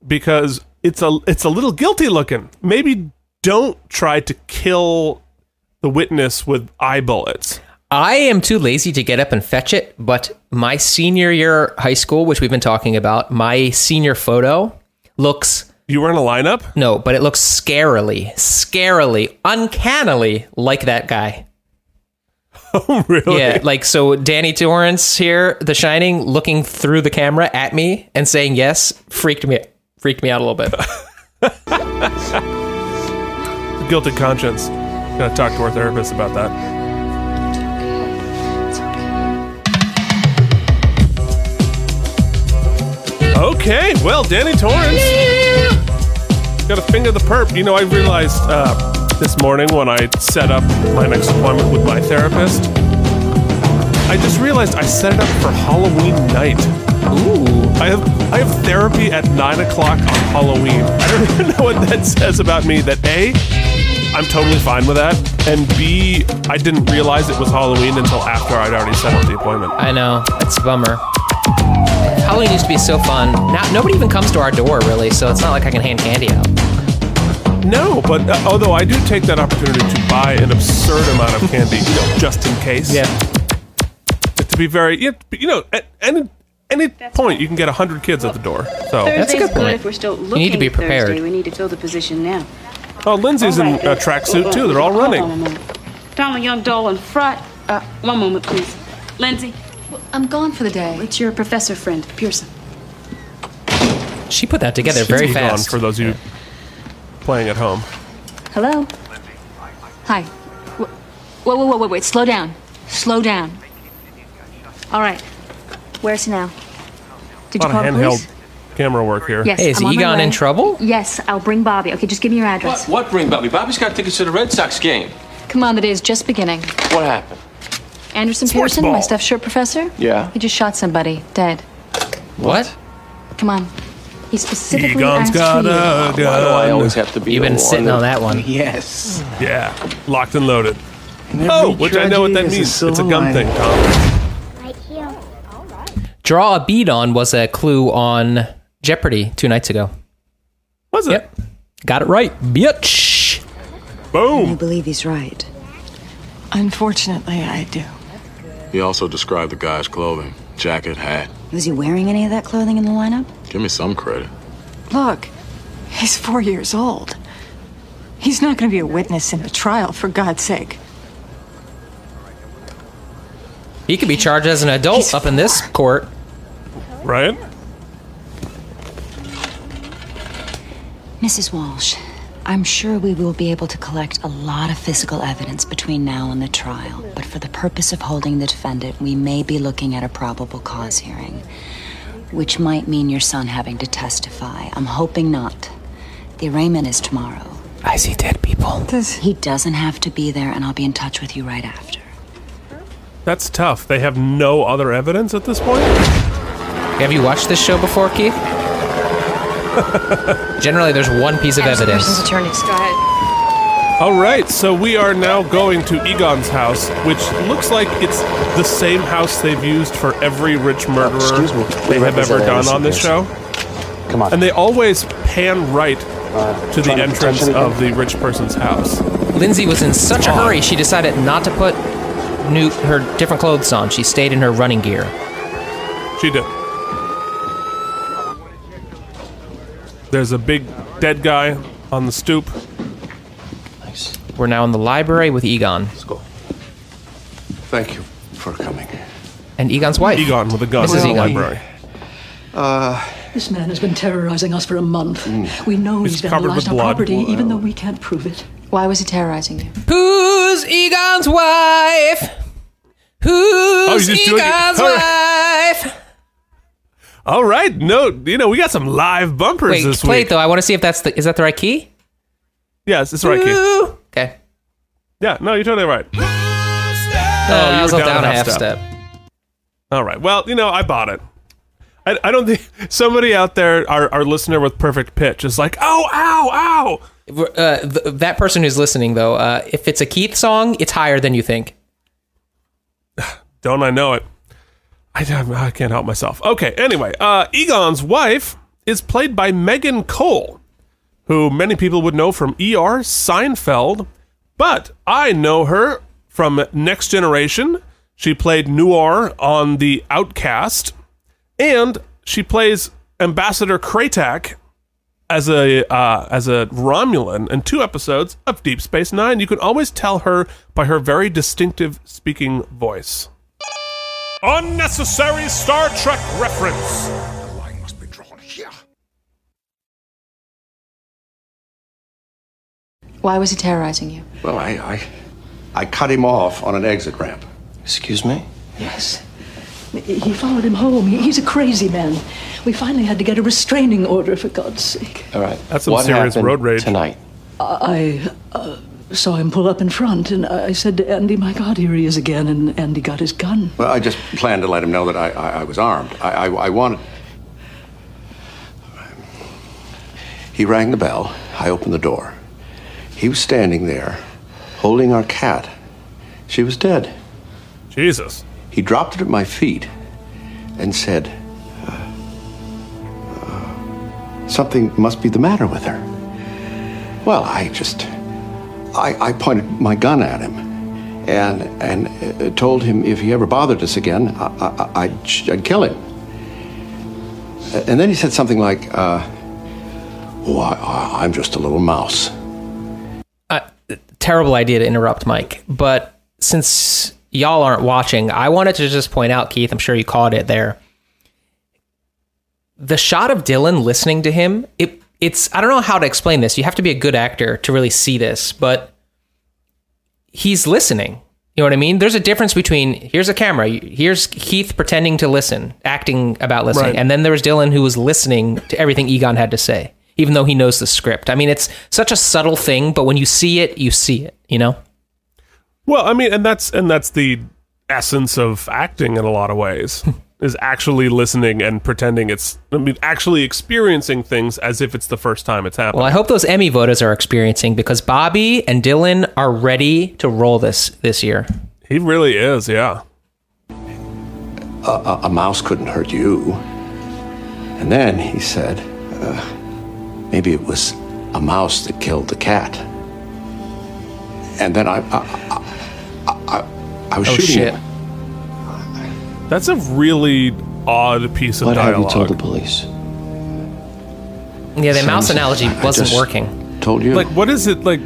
because it's a it's a little guilty looking. Maybe don't try to kill the witness with eye bullets. I am too lazy to get up and fetch it, but my senior year high school, which we've been talking about, my senior photo looks You were in a lineup? no, but it looks scarily, scarily, uncannily like that guy. Oh, really? Yeah, like so Danny Torrance here, The Shining, looking through the camera at me and saying yes, freaked me freaked me out a little bit. Guilty conscience. Gotta talk to our therapist about that. Okay, well, Danny Torrance. Got a finger the perp. You know, I realized uh, this morning when I set up my next appointment with my therapist, I just realized I set it up for Halloween night. Ooh. I have I have therapy at nine o'clock on Halloween. I don't even know what that says about me. That a, I'm totally fine with that, and b, I didn't realize it was Halloween until after I'd already set up the appointment. I know. It's a bummer. Halloween used to be so fun. Now nobody even comes to our door really, so it's not like I can hand candy out. No, but uh, although I do take that opportunity to buy an absurd amount of candy, you know, just in case. Yeah. To be very, you you know, at any any point you can get hundred kids at the door. So Thursday's That's a good point. if we're still looking need to be prepared. Thursday. We need to fill the position now. Oh, Lindsay's in a tracksuit too. They're all Hold on a running. moment. Tom, a young doll in front. Uh, one moment, please. Lindsay. I'm gone for the day. It's your professor friend, Pearson. She put that together very She's gone fast. for those of you playing at home. Hello? Hi. Whoa, whoa, whoa, whoa, wait. Slow down. Slow down. All right. Where's he now? Did a you call of the police? handheld camera work here. Yes. I'm on my way. Yes, I'll bring Bobby. Okay, just give me your address. What, what bring Bobby? Bobby's got tickets to the Red Sox game. Come on, the day is just beginning. What happened? Anderson Sports Pearson, my ball. stuffed shirt professor. Yeah. He just shot somebody, dead. What? Come on. He specifically Egon's asked got for you. a gun. do I always have to be You've been one sitting on that one. Yes. Yeah, locked and loaded. Oh, every Oh, which I know what that means. a It's a silver gun thing, lining. Tom. Draw a bead on was a clue on Jeopardy two nights ago. Was it? Yep. Got it right, bitch. Boom. I Boom. believe he's right. Unfortunately, I do. He also described the guy's clothing jacket, hat. Was he wearing any of that clothing in the lineup? Give me some credit. Look, he's four years old. He's not going to be a witness in the trial, for God's sake. He could be charged as an adult up in this court. Right? Mrs. Walsh, I'm sure we will be able to collect a lot of physical evidence between now and the trial, but for the purpose of holding the defendant, we may be looking at a probable cause hearing, which might mean your son having to testify. I'm hoping not. The arraignment is tomorrow. I see dead people. He doesn't have to be there, and I'll be in touch with you right after. That's tough. They have no other evidence at this point. Have you watched this show before, Keith? Generally, there's one piece of Anderson evidence. Pearson's attorneys. Go ahead. All right, so we are now going to Egon's house, which looks like it's the same house they've used for every rich oh, murderer excuse me. We they have ever done on this show. Come on. And they always pan right uh, to the trying to entrance of the rich person's house. Lindsay was in such a hurry, she decided not to put new her different clothes on. She stayed in her running gear. She did. There's a big dead guy on the stoop. Nice. We're now in the library with Egon Let's go. Thank you for coming. and Egon's wife. Egon with a gun Mrs. in the Egon. library. Uh, this man has been terrorizing us for a month. Mm. We know He's he's, covered vandalized with our blood. property, even though we can't prove it. Why was he terrorizing you? Who's Egon's wife? Oh, Who's you're just doing it? Egon's wife? All right, no, you know we got some live bumpers Wait, this play week. it though. I want to see if that's the is that the right key? Yes, it's the right. Ooh. Okay. Yeah, no, you're totally right. Oh, you I was down, a half step. All right. Well, you know, I bought it. I, I don't think somebody out there, our, our listener with perfect pitch, is like, oh, ow, ow. Uh, th- that person who's listening though, uh, if it's a Keith song, it's higher than you think. Don't I know it? I, I can't help myself. Okay, anyway, uh, Egon's wife is played by Megan Cole, who many people would know from ER, Seinfeld, but I know her from Next Generation. She played Noor on The Outcast, and she plays Ambassador Cretak as a uh, as a Romulan in two episodes of Deep Space Nine. You can always tell her by her very distinctive speaking voice. Unnecessary Star Trek reference. The line must be drawn here. Why was he terrorizing you? Well, I, I, I cut him off on an exit ramp. Excuse me? Yes. He followed him home. He's a crazy man. We finally had to get a restraining order, for God's sake. All right. That's some what serious road rage. tonight. I uh, saw him pull up in front, and I said to Andy, My God, here he is again. And Andy got his gun. Well, I just planned to let him know that I, I, I was armed. I, I, I wanted. He rang the bell. I opened the door. He was standing there, holding our cat. She was dead. Jesus. He dropped it at my feet and said, uh, uh, Something must be the matter with her. Well, I just. I, I pointed my gun at him and, and uh, told him if he ever bothered us again, I, I'd kill him. And then he said something like, uh, Oh, I, I'm just a little mouse. terrible idea to interrupt Mike, but since y'all aren't watching, I wanted to just point out, Keith, I'm sure you caught it there. The shot of Dylan listening to him, it it's I don't know how to explain this. You have to be a good actor to really see this, but he's listening. You know what I mean? There's a difference between here's a camera, here's Keith pretending to listen, acting about listening, Right. and then there was Dylan who was listening to everything Egon had to say, even though he knows the script. I mean, it's such a subtle thing, but when you see it, you see it, you know? Well, I mean, and that's and that's the essence of acting in a lot of ways. is actually listening and pretending it's I mean actually experiencing things as if it's the first time it's happening. Well, I hope those Emmy voters are experiencing because Bobby and Dylan are ready to roll this this year. He really is, yeah. A, a, a mouse couldn't hurt you. And then he said, uh, maybe it was a mouse that killed the cat. And then I, I, I, I, I was Oh, shooting shit. him. That's a really odd piece of What have you told the police? Yeah, the Sounds- mouse analogy I wasn't just working. Told you. Like, what is it like?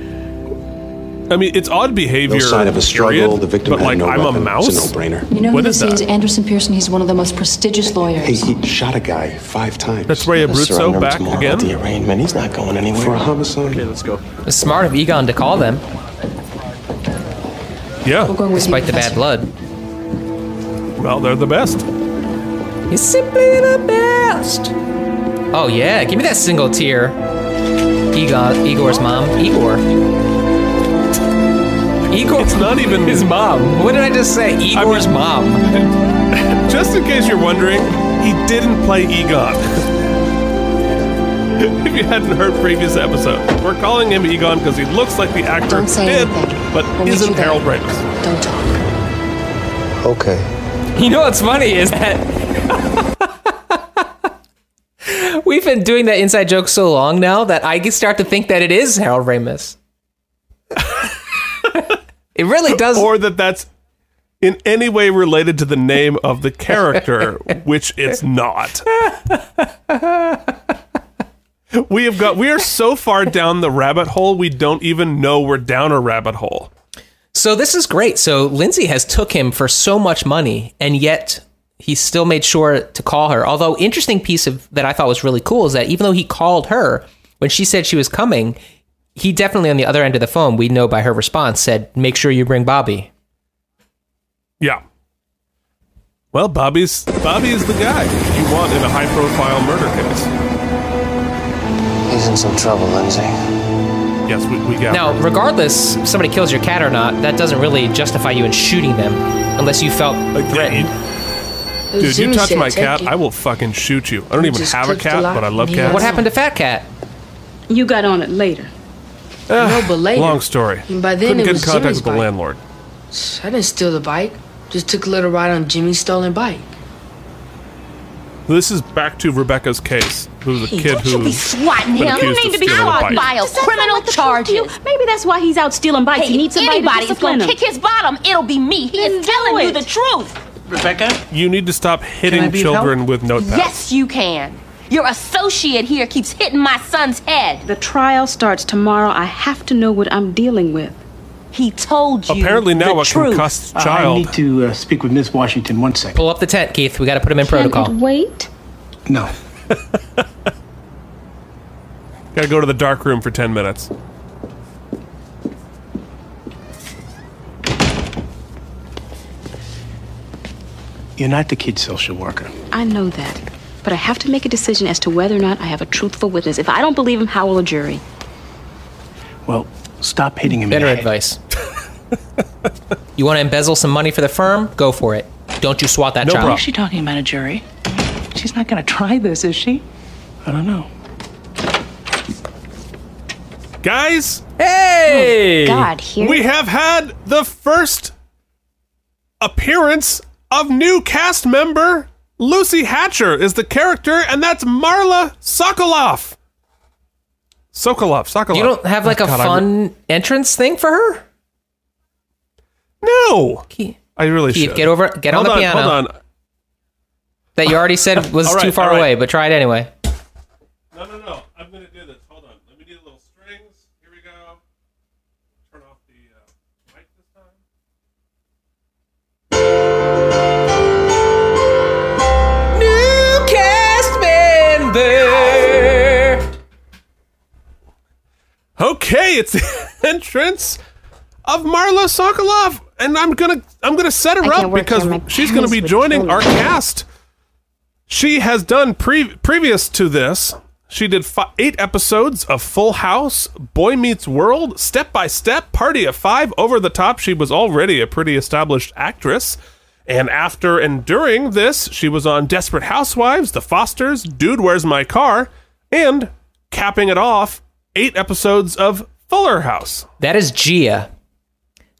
I mean, it's odd behavior. No sign of a struggle. period, The victim but had like, no I'm weapon. a mouse. It's a no-brainer. You know What who is this is? that? Anderson Pearson. He's one of the most prestigious lawyers. Hey, he shot a guy five times. That's Ray Let's Abruzzo surrender him back again. at the arraignment. He's not going anywhere. For a homicide? Okay, let's go. It's smart of Egon to call them, Yeah. We're going with despite you, the bad blood. Well, they're the best. He's simply the best. Oh yeah, give me that single tear. Egon, Igor's mom, Igor. Igor. It's not even his mom. What did I just say? Igor's mom. Just in case you're wondering, he didn't play Egon. if you hadn't heard previous episodes, we're calling him Egon because he looks like the actor did, anything. but We'll meet isn't. Harold Ramis. Don't talk. Okay. You know what's funny is that we've been doing that inside joke so long now that I start to think that it is Harold Ramis. it really does. Or that that's in any way related to the name of the character, which it's not. We have got we are so far down the rabbit hole we don't even know we're down a rabbit hole. So this is great. So Lindsay has took him for so much money, and yet he still made sure to call her. Although interesting piece of that I thought was really cool is that even though he called her when she said she was coming, he definitely on the other end of the phone, we know by her response, said, "Make sure you bring Bobby." Yeah. Well, Bobby's Bobby is the guy you want in a high profile murder case. He's in some trouble, Lindsay. Yes, we, we got Now, regardless if somebody kills your cat or not, that doesn't really justify you in shooting them unless you felt threatened. Dude, you Zulu touch my take cat. I will fucking shoot you. I don't You even have a cat, lock but I love cats. What happened to Fat Cat? You got on it later. Ah, No, but later. Long story. And by then Couldn't it get in contact Jimmy's with the bike. landlord. I didn't steal the bike. Just took a little ride on Jimmy's stolen bike. This is back to Rebecca's case. Who was a kid don't who you be swatting him. accused You need of to be stealing a caught by a criminal like the truth to you? Maybe that's why he's out stealing bikes. Hey, he needs somebody anybody to is discipline gonna him. kick his bottom, it'll be me. He Then is do telling you the truth. Rebecca? You need to stop hitting be of children with notepads. Yes, you can. Your associate here keeps hitting my son's head. The trial starts tomorrow. I have to know what I'm dealing with. He told you. Apparently now the a truth. concussed Uh, I need to uh, speak with Miss Washington one second. Pull up the tent, Keith. We got to put him in Can protocol. it wait? No. Gotta go to the dark room for 10 minutes. You're not the kid's social worker. I know that. But I have to make a decision as to whether or not I have a truthful witness. If I don't believe him, how will a jury? Well, stop hitting him Better in the head. advice. you want to embezzle some money for the firm? Go for it. Don't you swat that No child. problem. Is she talking about a jury? She's not going to try this, is she? I don't know. Guys, Hey! Oh, God, here. we have had the first appearance of new cast member Lucy Hatcher is the character, and that's Marla Sokoloff. Sokolov, Sokolov. You don't have like Oh, a God, I re- fun entrance thing for her? no, Keith, I really Keith, should. get over, get hold on the piano. Hold on. That you already said was All right, too far all right. away, but try it anyway. No, no, no. I'm gonna do this. Hold on. Let me do the little strings. Here we go. Turn off the uh, mic this time. New cast member. Okay, it's the entrance of Marla Sokolov, and I'm gonna I'm gonna set her I up because she's gonna be joining kill our me. cast. She has done pre- previous to this. She did fi- eight episodes of Full House, Boy Meets World, Step by Step, Party of Five, Over the Top. She was already a pretty established actress. And after and during this, she was on Desperate Housewives, The Fosters, Dude, Where's My Car, and capping it off, eight episodes of Fuller House. That is Gia.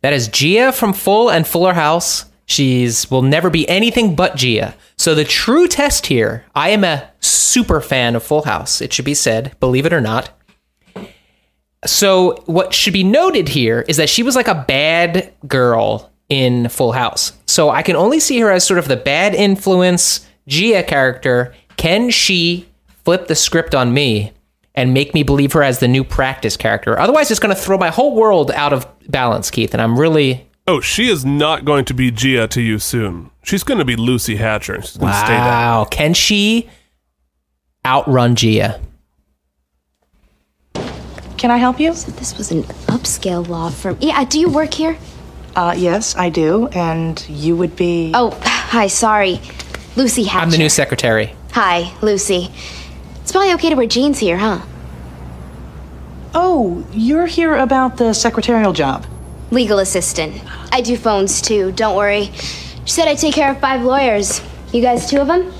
That is Gia from Full and Fuller House. She's will never be anything but Gia. So the true test here, I am a super fan of Full House. It should be said, believe it or not. So what should be noted here is that she was like a bad girl in Full House. So I can only see her as sort of the bad influence Gia character. Can she flip the script on me and make me believe her as the new practice character? Otherwise, it's going to throw my whole world out of balance, Keith. And I'm really Oh, she is not going to be Gia to you soon. She's going to be Lucy Hatcher. She's going to stay that. wow. Can she outrun Gia? Can I help you? So this was an upscale law firm. Yeah, do you work here? Uh, yes, I do. And you would be. Oh, hi, sorry. Lucy Hatcher. I'm the new secretary. Hi, Lucy. It's probably okay to wear jeans here, huh? Oh, you're here about the secretarial job. Legal assistant. I do phones too, don't worry. She said I'd take care of five lawyers. You guys two of them?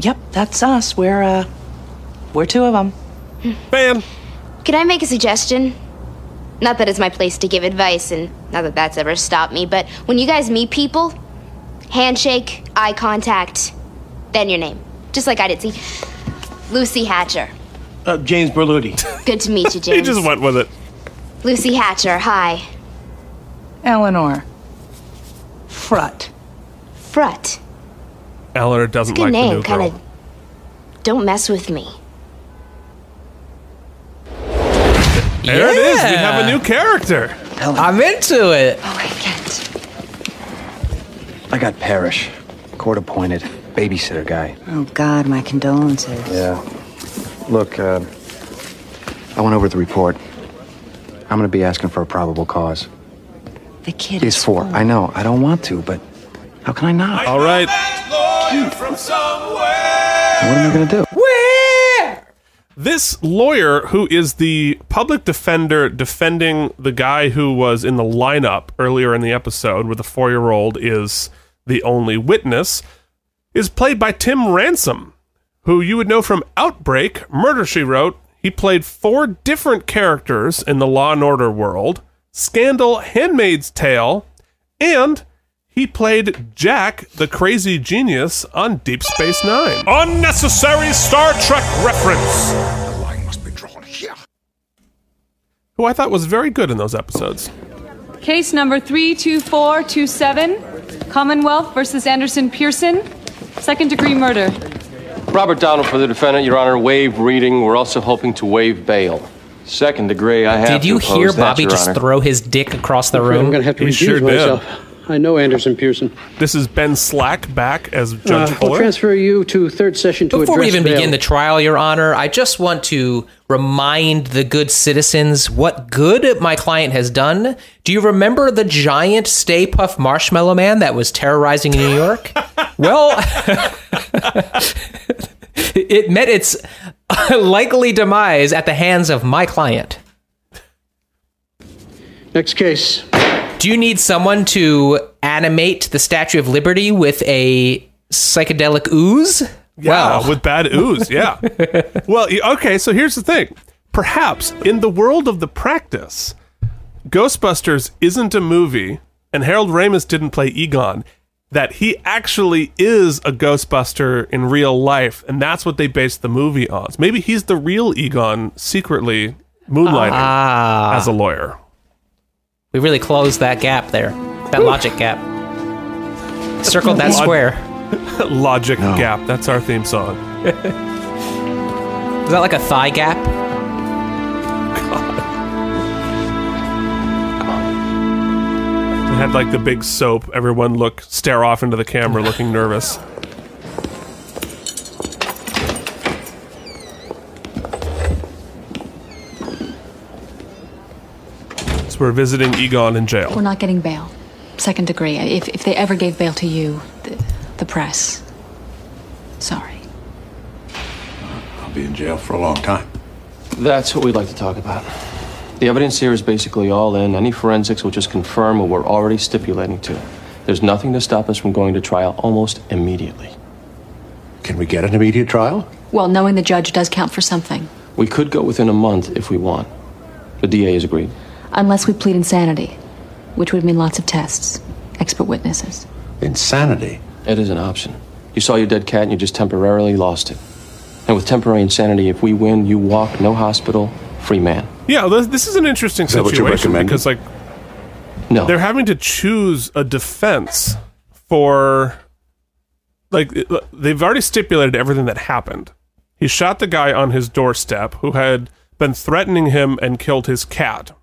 Yep, that's us. We're, uh, we're two of them. Man. Can I make a suggestion? Not that it's my place to give advice, and not that that's ever stopped me, but when you guys meet people, handshake, eye contact, then your name. Just like I did. See? Lucy Hatcher. Uh, James Berluti. Good to meet you, James. He James. just went with it. Lucy Hatcher, hi. Eleanor. Frutt. Frutt. Eleanor doesn't Good like the name, new kind girl. of. Don't mess with me. There it is. We have a new character. I'm into it. Oh, I can't. I got Parrish, court appointed, babysitter guy. Oh, God, my condolences. Yeah. Look, uh, I went over the report. I'm gonna be asking for a probable cause. The kid He's is four. I know. I don't want to, but how can I not? All right. What am I gonna do? This lawyer, who is the public defender defending the guy who was in the lineup earlier in the episode, where the four year old is the only witness, is played by Tim Ransom, who you would know from Outbreak, Murder She Wrote. He played four different characters in the Law and Order world Scandal, Handmaid's Tale, and he played Jack, the crazy genius, on Deep Space Nine. Unnecessary Star Trek reference. The line must be drawn here. Who I thought was very good in those episodes. Case number 32427, Commonwealth versus Anderson Pearson, second degree murder. Robert Donald for the defendant, Your Honor. Waive reading. We're also hoping to waive bail. Second degree, I have Did you oppose hear Bobby Your just Honor. throw his dick across the room? I'm gonna have to He recuse sure did. myself. I know Anderson Pearson. This is Ben Slack back as Uh, Judge I'll transfer you to third session to Before we address even bail. begin the trial, Your Honor, I just want to remind the good citizens what good my client has done. Do you remember the giant Stay Puft Marshmallow Man that was terrorizing New York? well, it met its likely demise at the hands of my client. Next case. Do you need someone to animate the Statue of Liberty with a psychedelic ooze? Yeah, with bad ooze. Yeah. well, okay. So here's the thing. perhaps in the world of the practice, Ghostbusters isn't a movie, and Harold Ramis didn't play Egon. That he actually is a Ghostbuster in real life, and that's what they based the movie on. So maybe he's the real Egon secretly moonlighting Ah. as a lawyer. We really closed that gap there, that logic gap. Circled that Log- square. Logic gap. That's our theme song. Is that like a thigh gap? Had like the big soap. Everyone look stare off into the camera, looking nervous. So we're visiting Egon in jail. We're not getting bail. Second degree. If, if they ever gave bail to you, the, the press. Sorry. I'll be in jail for a long time. That's what we'd like to talk about. The evidence here is basically all in. Any forensics will just confirm what we're already stipulating to. There's nothing to stop us from going to trial almost immediately. Can we get an immediate trial? Well, knowing the judge does count for something. We could go within a month if we want. The DA has agreed. Unless we plead insanity, which would mean lots of tests, expert witnesses. Insanity? It is an option. You saw your dead cat and you just temporarily lost it. And with temporary insanity, if we win, you walk, no hospital, free man. Yeah, this, this is an interesting Is that what you're situation because, like, no, they're having to choose a defense for, like, they've already stipulated everything that happened. He shot the guy on his doorstep who had been threatening him and killed his cat,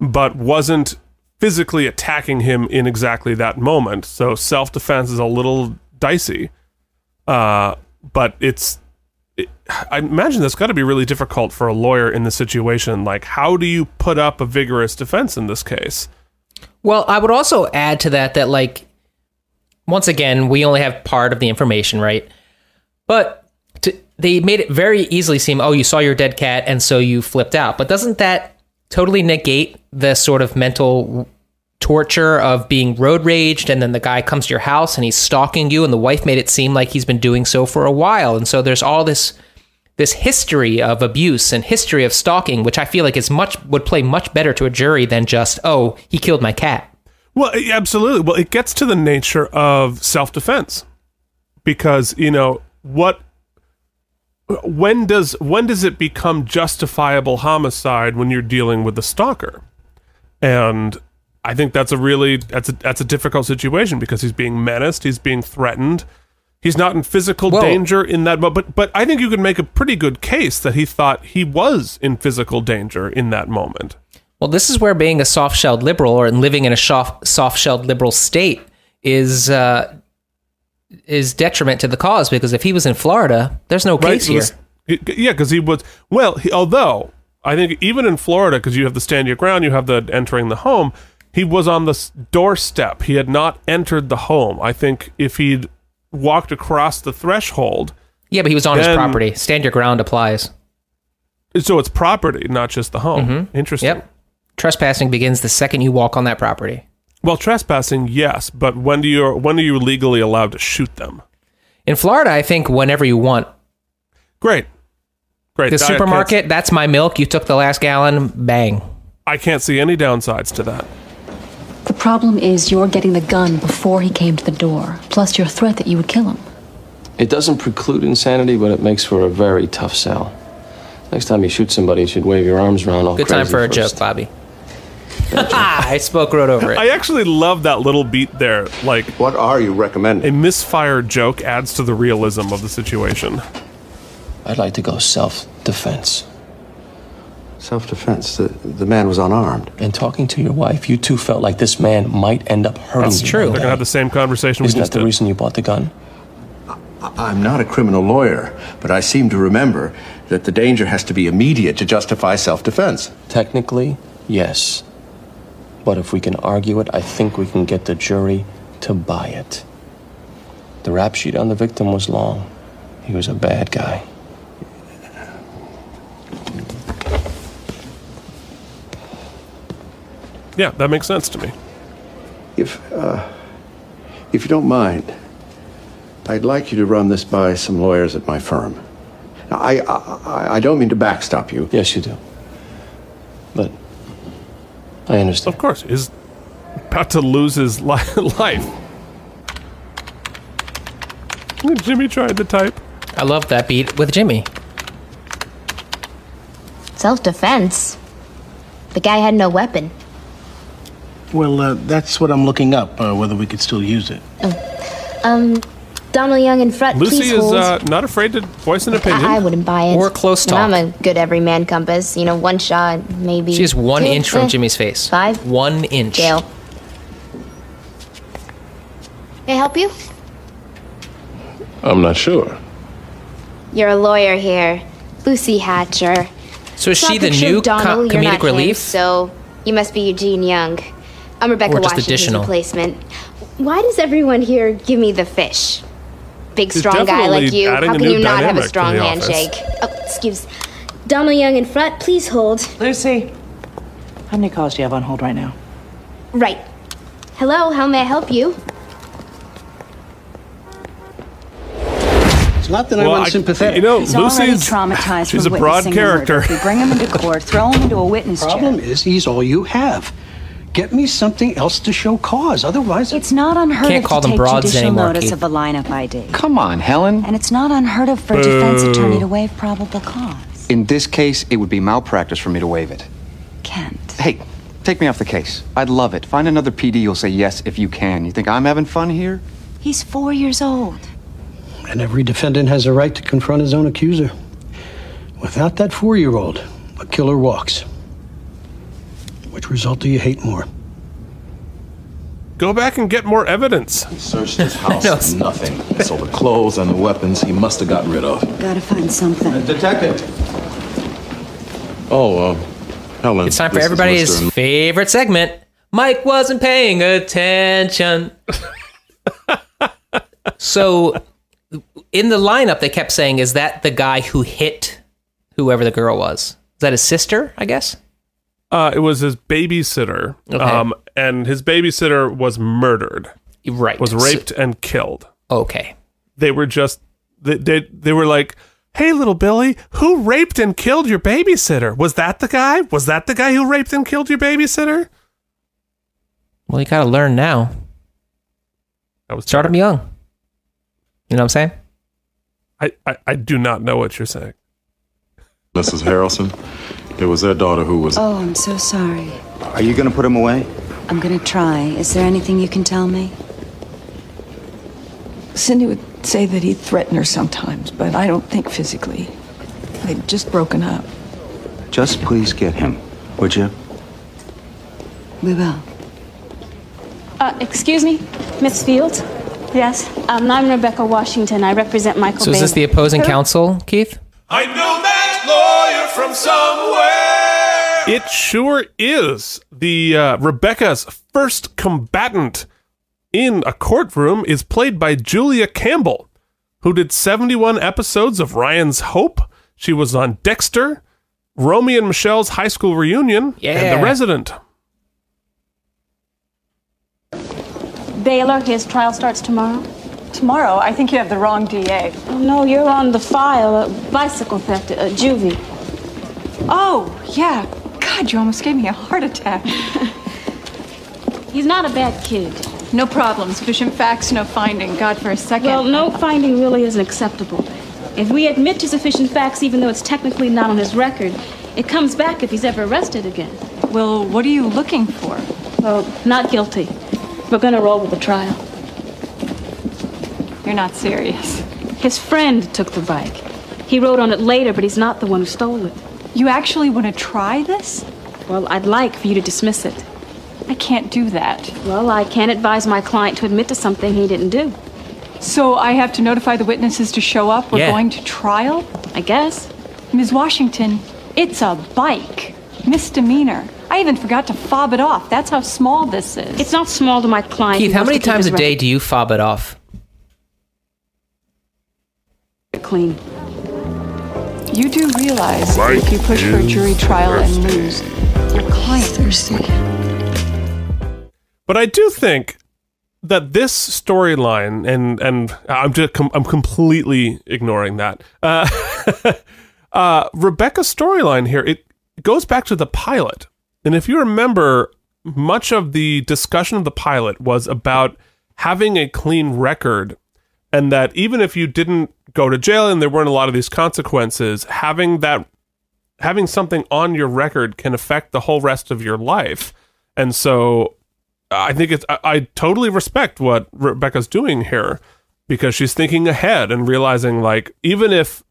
but wasn't physically attacking him in exactly that moment. So self defense is a little dicey. Uh, but it's I imagine that's got to be really difficult for a lawyer in this situation. Like, how do you put up a vigorous defense in this case? Well, I would also add to that that like once again, we only have part of the information, right? But to, they made it very easily seem, oh, you saw your dead cat and so you flipped out. But doesn't that totally negate the sort of mental torture of being road raged and then the guy comes to your house and he's stalking you and the wife made it seem like he's been doing so for a while. And so there's all this this history of abuse and history of stalking, which I feel like is much would play much better to a jury than just, oh, he killed my cat. Well, eh, absolutely. Well, it gets to the nature of self defense because you know what. When does when does it become justifiable homicide when you're dealing with a stalker? And I think that's a really that's a that's a difficult situation because he's being menaced, he's being threatened. He's not in physical Well- danger in that moment, but but I think you could make a pretty good case that he thought he was in physical danger in that moment. Well, this is where being a soft-shelled liberal or living in a soft, soft-shelled liberal state is uh, is detriment to the cause because if he was in Florida, there's no case so here. Yeah, because he was well. He, although I think even in Florida, because you have the stand your ground, you have the entering the home. He was on the doorstep. He had not entered the home. I think if he'd walked across the threshold, Yeah, but he was on his property. Stand your ground applies. so it's property, not just the home. Mm-hmm. Interesting. Yep. Trespassing begins the second you walk on that property. Well, trespassing, yes, but when do you when are you legally allowed to shoot them? In Florida, I think whenever you want. Great, great. The I supermarket, that's my milk. You took the last gallon, bang. I can't see any downsides to that. The problem is you're getting the gun before he came to the door, plus your threat that you would kill him. It doesn't preclude insanity, but it makes for a very tough sell. Next time you shoot somebody, you should wave your arms around all Good time crazy for a first. joke, Bobby. I spoke right over it. I actually love that little beat there. Like, what are you recommending? A misfire joke adds to the realism of the situation. I'd like to go self-defense. Self-defense. The, the man was unarmed. And talking to your wife, you two felt like this man might end up hurting That's you. true. They're gonna have the same conversation we Isn't just that the did. reason you bought the gun? I'm not a criminal lawyer, but I seem to remember that the danger has to be immediate to justify self-defense. Technically, yes. But if we can argue it, I think we can get the jury to buy it. The rap sheet on the victim was long. He was a bad guy. Yeah, that makes sense to me. If, uh, if you don't mind, I'd like you to run this by some lawyers at my firm. I, I, I don't mean to backstop you. Yes, you do. But I understand. Of course, he's about to lose his li- life. Jimmy tried to type. I love that beat with Jimmy. Self defense. The guy had no weapon. Well, uh, that's what I'm looking up, uh, whether we could still use it. Um, Donald Young in front, Lucy please is hold. uh, not afraid to voice an opinion. I, I wouldn't buy it. Or close And I'm a good everyman compass. You know, one shot, maybe. She's one two, inch from eh, Jimmy's face. Five. One inch. Jail. May I help you? I'm not sure. You're a lawyer here, Lucy Hatcher. So is she the new of co- Donald. You're comedic not him, relief? so you must be Eugene Young. I'm Rebecca Or just Washington's additional? replacement. Why does everyone here give me the fish? Big She's strong guy like you. How can you not have a strong handshake? Oh, excuse. Donnell Young in front, please hold. Lucy, how many calls do you have on hold right now? Right. Hello, how may I help you? It's not that Well, I'm I- unsympathetic. you know, He's already Lucy's traumatized she's from a broad witnessing murder. character. If we bring him into court, throw him into a witness problem chair. is he's all you have. Get me something else to show cause. Otherwise, It's not unheard Can't of call to them take broads judicial anymore, notice Keith. of a lineup ID. Come on, Helen. And it's not unheard of for a defense attorney to waive probable cause. In this case, it would be malpractice for me to waive it. Kent. Hey, take me off the case. I'd love it. Find another PD who'll say yes if you can. You think I'm having fun here? He's four years old. and every defendant has a right to confront his own accuser. Without that four-year-old, a killer walks. Which result do you hate more? Go back and get more evidence. Searched his house, nothing. So the clothes and the weapons he must have gotten rid of. Gotta find something. Detective. Oh, uh, Helen. It's time for everybody's favorite segment. Mike wasn't paying attention. so, in the lineup, they kept saying, "Is that the guy who hit whoever the girl was? Is that his sister? I guess." Uh, it was his babysitter, Okay. um, and his babysitter was murdered. Right, was So- raped and killed. Okay, They were just they, they they were like, "Hey, little Billy, who raped and killed your babysitter? Was that the guy? Was that the guy who raped and killed your babysitter?" well, you got to learn now. That was Start them young. You know what I'm saying? I, I I do not know what you're saying. Mrs. Harrelson. It was their daughter who was. Oh, I'm so sorry. Are you gonna put him away? I'm gonna try. Is there anything you can tell me? Cindy would say that he'd threaten her sometimes, but I don't think physically. They'd just broken up. Just please get him, would you? We will. Uh, excuse me, Miss Fields? Yes? Um, I'm Rebecca Washington. I represent Michael So, is this the opposing counsel, Keith? I know that lawyer from somewhere. It sure is. The uh, Rebecca's first combatant in a courtroom is played by Julia Campbell, who did 71 episodes of Ryan's Hope. She was on Dexter, Romy and Michele's high school reunion, and The Resident. Baylor, his trial starts tomorrow. Tomorrow? I think you have the wrong DA. Oh, no, you're on the file. Uh, bicycle theft, uh, juvie. Oh, yeah. God, you almost gave me a heart attack. He's not a bad kid. No problem. Sufficient facts, no finding. God, for a second. Well, no finding really isn't acceptable. If we admit to sufficient facts, even though it's technically not on his record, it comes back if he's ever arrested again. Well, what are you looking for? Well, not guilty. We're gonna roll with the trial. You're not serious. His friend took the bike. He rode on it later, but he's not the one who stole it. You actually want to try this? Well, I'd like for you to dismiss it. I can't do that. Well, I can't advise my client to admit to something he didn't do. So I have to notify the witnesses to show up? We're Yeah. going to trial? I guess. Ms. Washington, it's a bike. Misdemeanor. I even forgot to fob it off. That's how small this is. It's not small to my client. Keith, how many times a his day do you fob it off? record clean? You do realize that if you push for a jury trial and lose, your client thirsty. But I do think that this storyline and and I'm just com- I'm completely ignoring that. Uh, uh, Rebecca's storyline here it goes back to the pilot, and if you remember, much of the discussion of the pilot was about having a clean record, and that even if you didn't go to jail and there weren't a lot of these consequences, having that having something on your record can affect the whole rest of your life. And so I think it's, I, I totally respect what Rebecca's doing here because she's thinking ahead and realizing, like, even if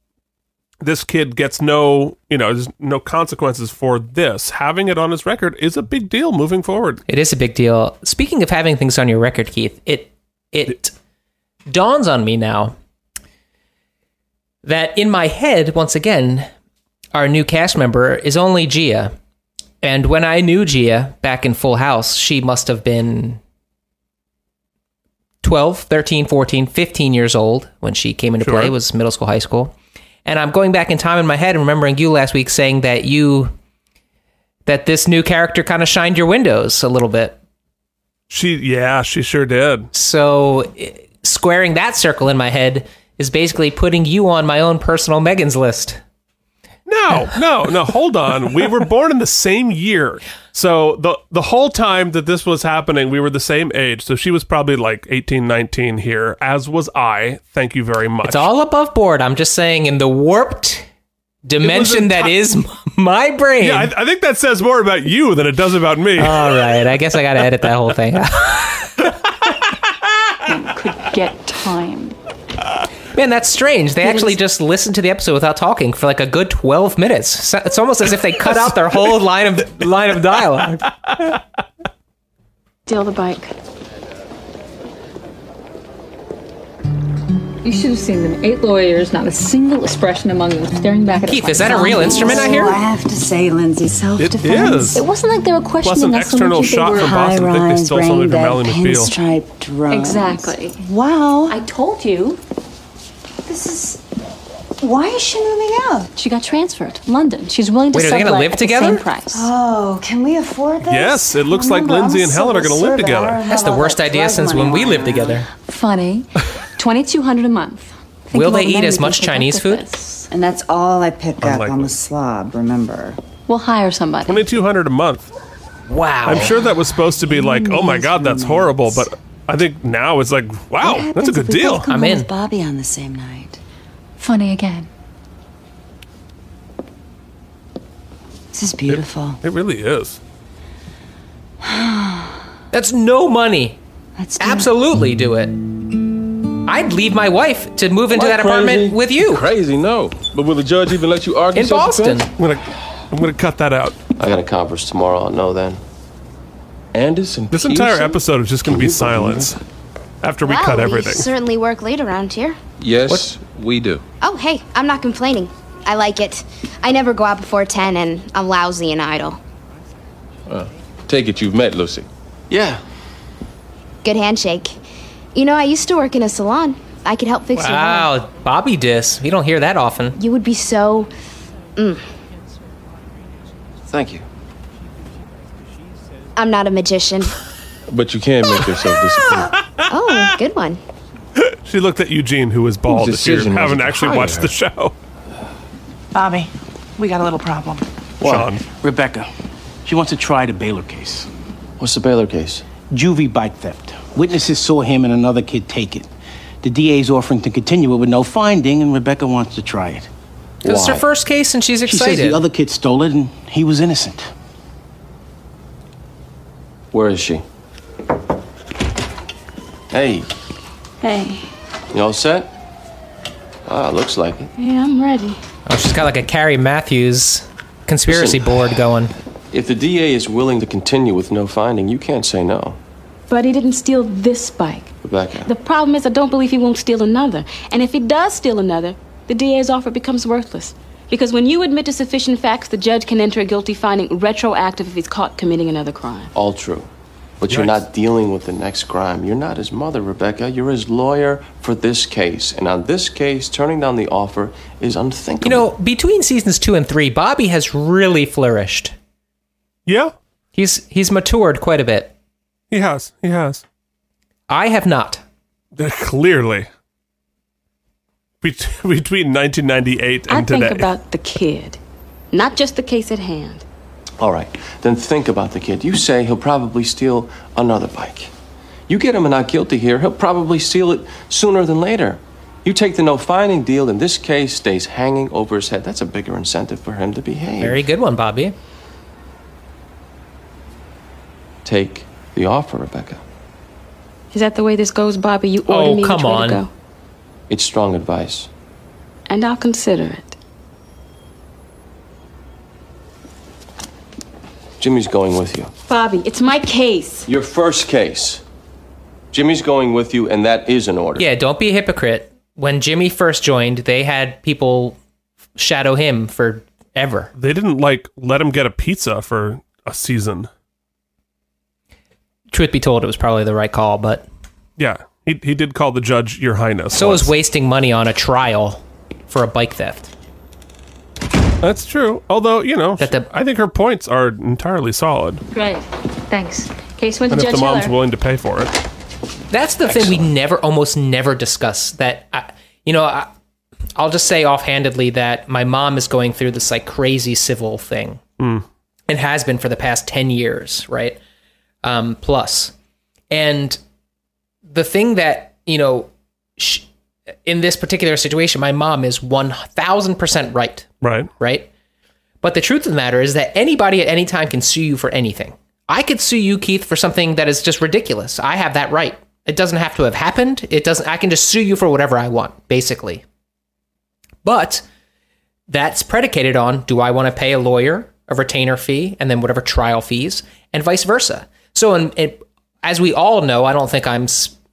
this kid gets no, you know, there's no consequences for this, having it on his record is a big deal moving forward. It is a big deal. Speaking of having things on your record, Keith, it it dawns on me now that in my head, once again, our new cast member is only Gia. And when I knew Gia back in Full House, she must have been 12, 13, 14, 15 years old when she came into Sure. play, was middle school, high school. And I'm going back in time in my head and remembering you last week saying that you that this new character kind of shined your windows a little bit. She, yeah, she sure did. So squaring that circle in my head is basically putting you on my own personal Megan's list. No, no, no. Hold on. We were born in the same year, so the the whole time that this was happening, we were the same age. So she was probably like 18, 19 here, as was I. Thank you very much. It's all above board. I'm just saying in the warped dimension that is my brain. Yeah, I, I think that says more about you than it does about me. All right, I guess I got to edit that whole thing. Get time. Man, that's strange. They actually just listened to the episode without talking for like a good 12 minutes. So- It's almost as if they cut out their whole line of line of dialogue. Steal the bike. You should have seen them. Eight lawyers, not a single expression among them, staring back at Keith, is that a real instrument I hear? Oh, I have to say, Lindsay, self-defense. is. It wasn't like they were questioning Plus an us so external much as they shot were from Boston. I think they High-rise, stole something from Ally McBeal. pinstripe. Exactly. Wow. I told you. This is. Why is she moving out? She got transferred. London. She's willing to Wait, are they gonna live together? same price. Oh, can we afford this? Yes, it looks like Lindsay I'm and Helen are gonna live together. That's the worst idea since when we lived together. Funny. Twenty-two hundred a month. Think Will they the eat as much could pick up Chinese food? this. And that's all I pick up. Unlikely. I'm a slob, remember? We'll hire somebody. Twenty two hundred a month. Wow. I'm sure that was supposed to be like, oh my god, that's horrible. But I think now it's like, wow, that's a good deal. I'm home in. With Bobby on the same night. Funny again. This is beautiful. It really is. That's no money. Let's do it. Absolutely do it. I'd leave my wife to move into that apartment with you Crazy, no. But will the judge even let you argue in Boston. I'm gonna, I'm gonna cut that out. I got a conference tomorrow. I'll know then. Anderson. This entire Pearson? episode is just gonna Can be silence after we well, cut everything. we everything. certainly work late around here. Yes, we do. Oh, hey, I'm not complaining. I like it. I never go out before 10 and I'm lousy and idle. Uh, take it you've met Lucy. Yeah. Good handshake. You know, I used to work in a salon. I could help fix your hair. Wow, Bobby diss. You don't hear that often. You would be so. Mm. Thank you. I'm not a magician. But you can make yourself disappear. Oh, good one. She looked at Eugene, who was bald. If you decision was haven't actually hire watched the show, Bobby, we got a little problem. Sean. Rebecca, she wants to try the Baylor case. What's the Baylor case? Juvie bike theft. Witnesses saw him and another kid take it. The DA's offering to continue it with no finding, and Rebecca wants to try it. It's her first case and she's excited. She says excited. the other kid stole it, and he was innocent. Where is she? Hey, Hey, you all set? Ah, looks like it. yeah, I'm ready. oh, she's got like a Carrie Mathison conspiracy Listen. board going. If the DA is willing to continue with no finding, you can't say no. But he didn't steal this bike. Rebecca. The problem is, I don't believe he won't steal another. And if he does steal another, the DA's offer becomes worthless. Because when you admit to sufficient facts, the judge can enter a guilty finding retroactive if he's caught committing another crime. All true. But you're not dealing with the next crime. You're not his mother, Rebecca. You're his lawyer for this case. And on this case, turning down the offer is unthinkable. You know, between seasons two and three, Bobby has really flourished. Yeah, He's he's matured quite a bit. He has. He has. I have not. Uh, clearly. Bet- Between 1998 and I think about the kid, not just the case at hand. All right, then think about the kid. You say he'll probably steal another bike. You get him a not guilty here, he'll probably steal it sooner than later. You take the no finding deal, and this case stays hanging over his head. That's a bigger incentive for him to behave. Very good one, Bobby. Take the offer, Rebecca. Is that the way this goes, Bobby? You order Oh, me come which way on. to go, It's strong advice. and I'll consider it. Jimmy's going with you. Bobby, it's my case. Your first case. Jimmy's going with you, and that is an order. Yeah, don't be a hypocrite. When Jimmy first joined, they had people shadow him forever. They didn't like let him get a pizza for a season. Truth be told, it was probably the right call, but Yeah, he he did call the judge Your Highness. so once. is wasting money on a trial for a bike theft. That's true. Although you know, I think her points are entirely solid, Great. Thanks. Case went to and if Judge the mom's Hiller. willing to pay for it, That's the thing we never, almost never discuss. That I, you know, I, I'll just say offhandedly that my mom is going through this like crazy civil thing, Hmm. and has been for the past ten years, right? Um, plus, and the thing that you know, sh- in this particular situation, my mom is one thousand percent right, right? Right. But the truth of the matter is that anybody at any time can sue you for anything. I could sue you, Keith, for something that is just ridiculous. I have that right. It doesn't have to have happened. It doesn't. I can just sue you for whatever I want, basically. But that's predicated on: Do I want to pay a lawyer a retainer fee and then whatever trial fees, and vice versa? So, in, it, as we all know, I don't think I'm,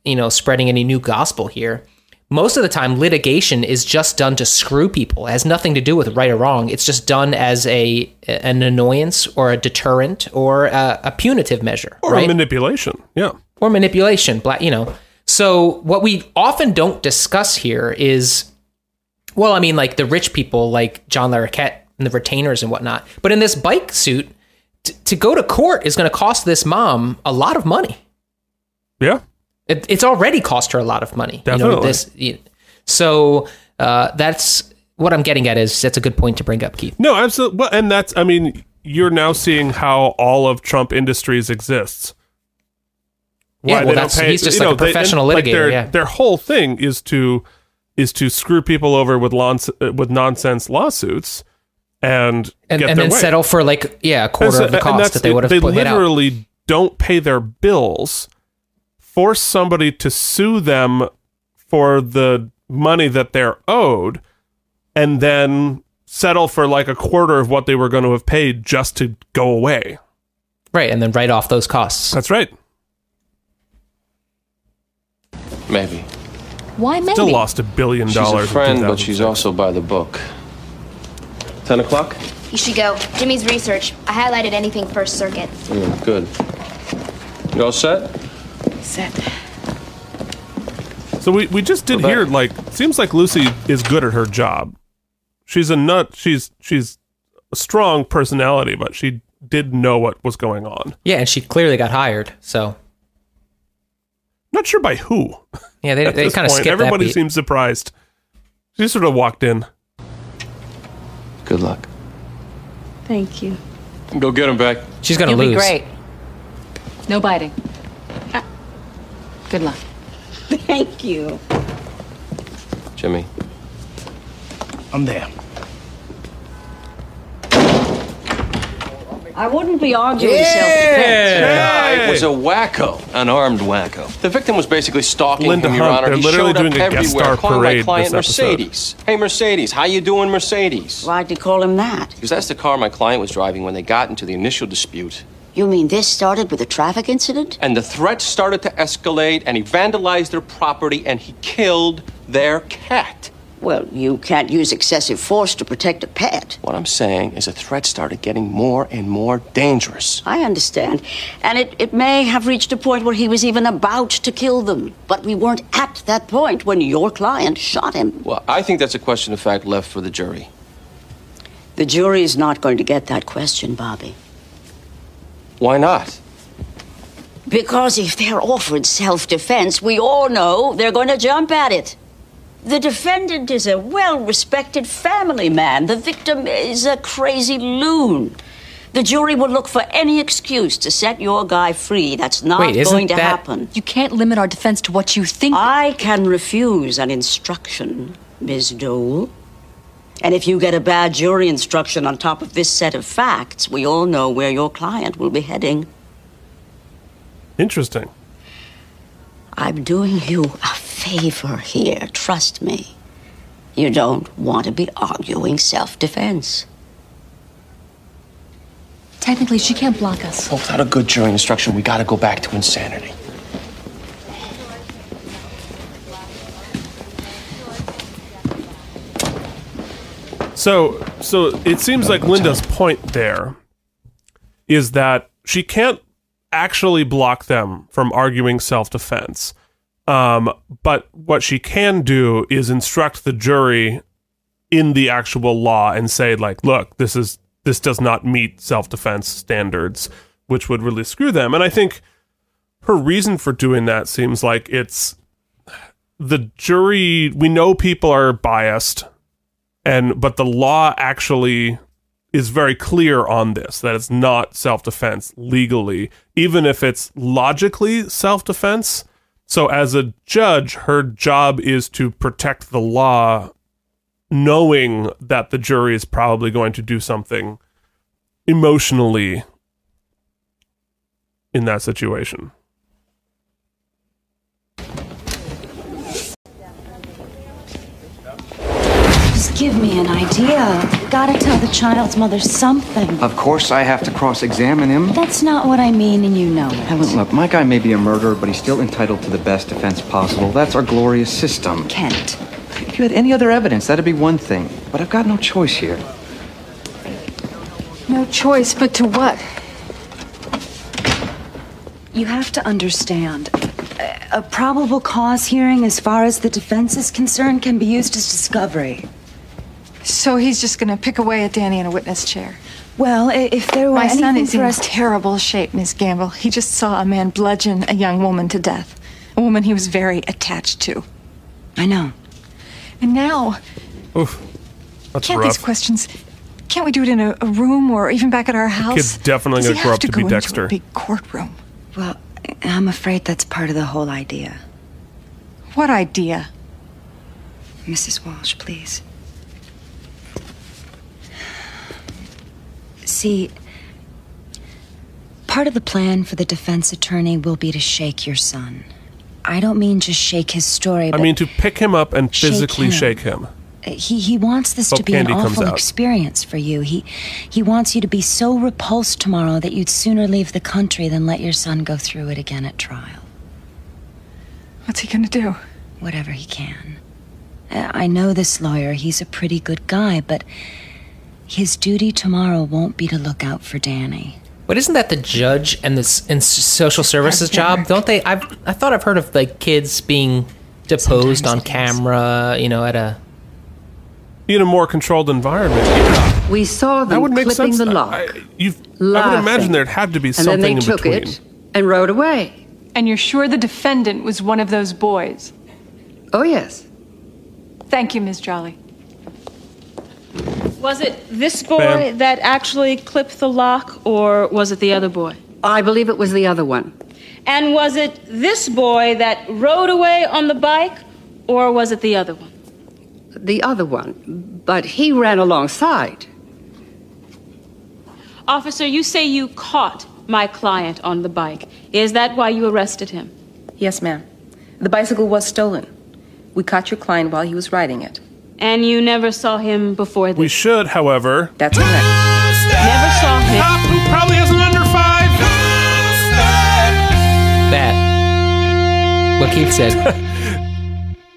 you know, spreading any new gospel here. Most of the time, litigation is just done to screw people. It has nothing to do with right or wrong. It's just done as a an annoyance or a deterrent or a, a punitive measure, or right? a manipulation. Yeah, or manipulation. Black, you know. So what we often don't discuss here is, well, I mean, like the rich people, like John Larroquette and the retainers and whatnot. But in this bike suit, t- to go to court is going to cost this mom a lot of money. Yeah, it, it's already cost her a lot of money. You know, Definitely. this, you- so uh, that's what I'm getting at. Is that's a good point to bring up, Keith. No, absolutely. Well, and that's, I mean, you're now seeing how all of Trump Industries exists. Yeah, well, they that's- he's just like a they- and, professional like, litigator, their, yeah. their whole thing is to is to screw people over with uh, with nonsense lawsuits and And, get and their then way. settle for like yeah a quarter And of the so- cost that they would have They put paid out. literally don't pay their bills, force somebody to sue them for the money that they're owed, and then settle for like a quarter of what they were going to have paid just to go away. Right, and then write off those costs. That's right. Maybe. Why maybe? Still lost a billion She's dollars. a friend, but she's also by the book. Ten o'clock? You should go. Jimmy's research. I highlighted anything First Circuit. Mm, good. You all set? Set. So we, we just did hear like seems like Lucy is good at her job. She's a nut. She's she's a strong personality, but she did know what was going on. Yeah, and she clearly got hired. So Not sure by who. yeah, they they kind of point. skipped that Everybody beat. seems surprised. She sort of walked in. Good luck. Thank you. Go get him back. She's gonna You'll lose. be great. No biting. Ah. Good luck. Thank you. Jimmy. I'm there. I wouldn't be arguing Yeah. self-defense. Yeah, it was a wacko, an armed wacko. The victim was basically stalking Linda him, Your Hunt, Honor. they're he literally showed up doing a guest everywhere, star calling parade my client. Mercedes. Hey, Mercedes, how you doing, Mercedes? Why'd you call him that? Because that's the car my client was driving when they got into the initial dispute. You mean this started with a traffic incident? And the threats started to escalate, and he vandalized their property, and he killed their cat. Well, you can't use excessive force to protect a pet. What I'm saying is the threat started getting more and more dangerous. I understand. And it, it may have reached a point where he was even about to kill them. But we weren't at that point when your client shot him. Well, I think that's a question of fact left for the jury. The jury is not going to get that question, Bobby. Why not? Because if they're offered self defense, we all know they're going to jump at it. The defendant is a well respected family man. The victim is a crazy loon. The jury will look for any excuse to set your guy free. That's not Wait, isn't going to that- happen. You can't limit our defense to what you think. I can refuse an instruction, Ms. Dole. And if you get a bad jury instruction on top of this set of facts, we all know where your client will be heading. Interesting. I'm doing you a favor here, trust me. You don't want to be arguing self defense. Technically, she can't block us. Well, without a good jury instruction, we gotta go back to insanity. So, so it seems like Linda's point there is that she can't actually block them from arguing self-defense. Um, but what she can do is instruct the jury in the actual law and say, like, look, this is this does not meet self-defense standards, which would really screw them. And I think her reason for doing that seems like it's the jury. We know people are biased and but the law actually is very clear on this that it's not self-defense legally even if it's logically self-defense. So as a judge her job is to protect the law knowing that the jury is probably going to do something emotionally in that situation Just give me an idea. Gotta tell the child's mother something. Of course, I have to cross examine him. That's not what I mean, and you know it. Helen, look, my guy may be a murderer, but he's still entitled to the best defense possible. That's our glorious system. Kent. If you had any other evidence, that'd be one thing. But I've got no choice here. No choice but to what? You have to understand. a- A probable cause hearing, as far as the defense is concerned, can be used as discovery. So he's just gonna pick away at Danny in a witness chair. Well, if there were My son anything is for in us- terrible shape, Miss Gamble. He just saw a man bludgeon a young woman to death. A woman he was very attached to. I know. And now, Oof. That's can't rough. these questions can't we do it in a, a room or even back at our house? kid's definitely Does gonna grow up to go be into A big courtroom. Well, I'm afraid that's part of the whole idea. What idea? Mrs. Walsh, please. See, part of the plan for the defense attorney will be to shake your son. I don't mean just shake his story, i mean to pick him up and Shake physically him. shake him he he wants this Hope to be an candy comes awful experience for you. He he wants you to be so repulsed tomorrow that you'd sooner leave the country than let your son go through it again at trial. What's he gonna do? Whatever he can. Uh, I know this lawyer. He's a pretty good guy, but his duty tomorrow won't be to look out for Danny. But isn't that the judge and this and social services job? Don't they? I've I thought I've heard of like kids being deposed on camera. You know, at a in a more controlled environment We saw that them would make clipping sense the lock, I, you've, I would imagine there'd have to be and something then they in took between it and rode away. And you're sure the defendant was one of those boys? Oh, yes. Thank you, Ms. Jolly. Was it this boy Ma'am. that actually clipped the lock, or was it the other boy? I believe it was the other one. And was it this boy that rode away on the bike, or was it the other one? The other one. But he ran alongside. Officer, you say you caught my client on the bike. Is that why you arrested him? Yes, ma'am. The bicycle was stolen. We caught your client while he was riding it. And you never saw him before this? we should however That's correct. Never saw him. who probably has an under five that what Keith said.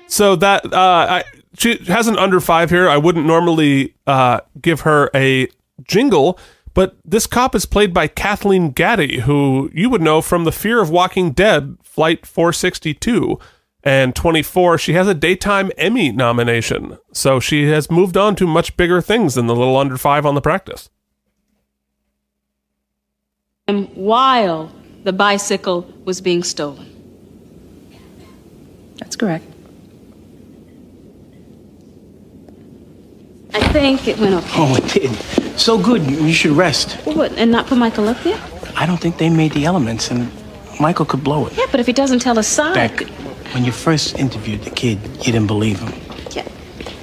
So that uh, I, she has an under five here. I wouldn't normally uh, give her a jingle, but this cop is played by Kathleen Gati, who you would know from The Fear of Walking Dead, Flight 462 and 24. She has a daytime Emmy nomination, so she has moved on to much bigger things than the little under five on the practice. him while the bicycle was being stolen. That's correct. I think it went okay. Oh, it did. So good, you you should rest. What, and not put Michael up there? I don't think they made the elements, and Michael could blow it. Yeah, but if he doesn't tell us side. Beck, when you first interviewed the kid, you didn't believe him. Yeah,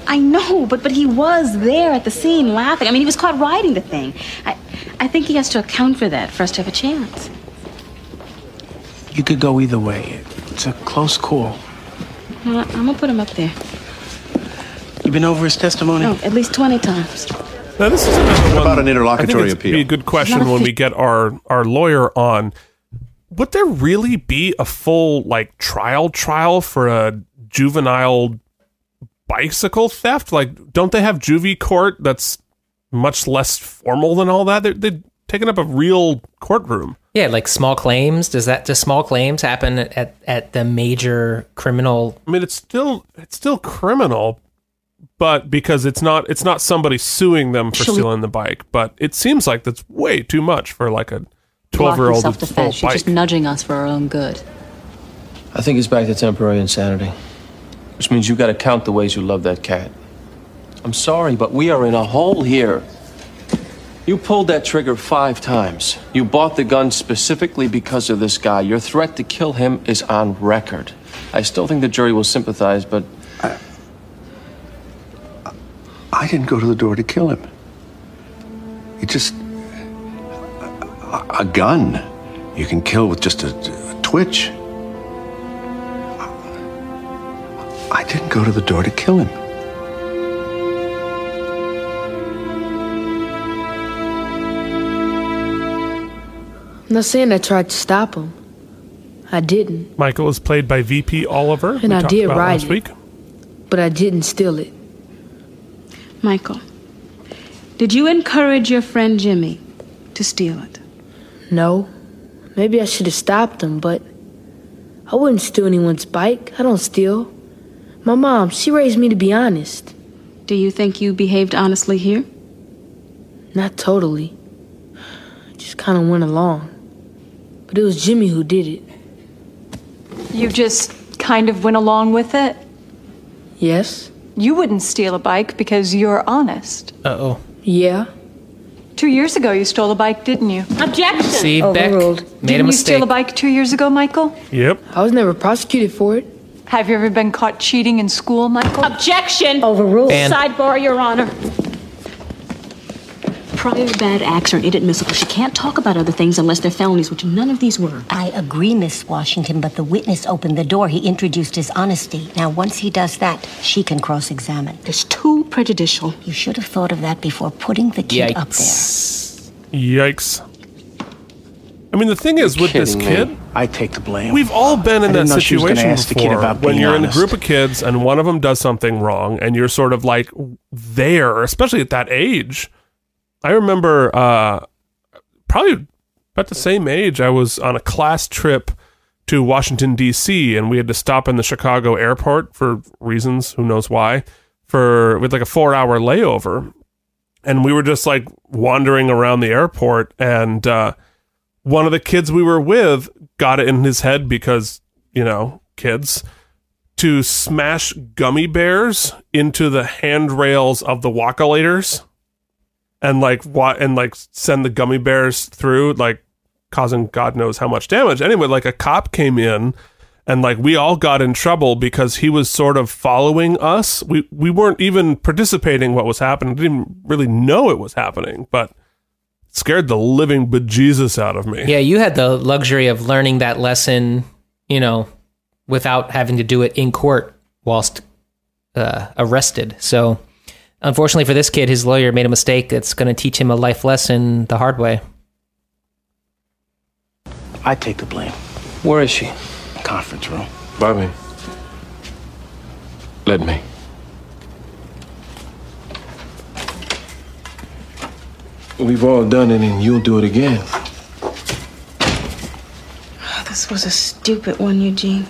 I know, but but he was there at the scene laughing. I mean, he was caught riding the thing. I I think he has to account for that for us to have a chance. You could go either way. It's a close call. Uh, I'm gonna put him up there. You've been over his testimony? Oh, at least twenty times. Now this is another one. about an interlocutory I think it's appeal? Be a good question when we get our our lawyer on. Would there really be a full like trial trial for a juvenile bicycle theft? Like, don't they have juvie court that's much less formal than all that? They're, they're taking up a real courtroom. Yeah, like small claims. Does that does small claims happen at at the major criminal? I mean, it's still it's still criminal, but because it's not it's not somebody suing them for She'll- stealing the bike. But it seems like that's way too much for like a Block twelve year in old self-defense. She's bike. just nudging us for our own good. I think it's back to temporary insanity. Which means you've gotta count the ways you love that cat. I'm sorry, but we are in a hole here. You pulled that trigger five times. You bought the gun specifically because of this guy. Your threat to kill him is on record. I still think the jury will sympathize, but I didn't go to the door to kill him. It just. A, a gun. You can kill with just a, a twitch. I didn't go to the door to kill him. I'm not saying I tried to stop him. I didn't, Michael is played by VP Oliver. And we I did about ride last it. week. but I didn't steal it. Michael, did you encourage your friend Jimmy to steal it? No. Maybe I should have stopped him, but I wouldn't steal anyone's bike. I don't steal. My mom, she raised me to be honest. Do you think you behaved honestly here? Not totally. Just kind of went along. But it was Jimmy who did it. You just kind of went along with it? Yes? You wouldn't steal a bike because you're honest. Uh oh. Yeah. Two years ago, you stole a bike, didn't you? Objection! See, Beck Overruled. made Didn't a you steal a bike two years ago, Michael? Yep. I was never prosecuted for it. Have you ever been caught cheating in school, Michael? Objection! Overruled. Ban. Sidebar, Your Honor. Prior bad acts are inadmissible. She can't talk about other things unless they're felonies, which none of these were. I agree, Miss Washington, but the witness opened the door. He introduced his honesty. Now, once he does that, she can cross examine. It's too prejudicial. You should have thought of that before putting the kid up there. Yikes. Yikes. I mean, the thing is with this kidding me. kid, I take the blame. we've all been in I that didn't know she was gonna situation ask the kid before. about when you're in a group of kids and one of them does something wrong, and you're sort of like there, especially at that age. I remember, uh, probably about the same age. I was on a class trip to Washington D.C. and we had to stop in the Chicago airport for reasons, who knows why, for with like a four hour layover, and we were just like wandering around the airport and. uh one of the kids we were with got it in his head because you know kids to smash gummy bears into the handrails of the walkolators and like what and like send the gummy bears through like causing god knows how much damage anyway like a cop came in and like we all got in trouble because he was sort of following us we we weren't even participating what was happening didn't really know it was happening but scared the living bejesus out of me. Yeah, you had the luxury of learning that lesson, you know, without having to do it in court whilst uh, arrested. So, unfortunately for this kid, his lawyer made a mistake that's going to teach him a life lesson the hard way. I take the blame. where is she? Conference room. Bobby. Let me. We've all done it and you'll do it again. Oh, this was a stupid one, Eugene.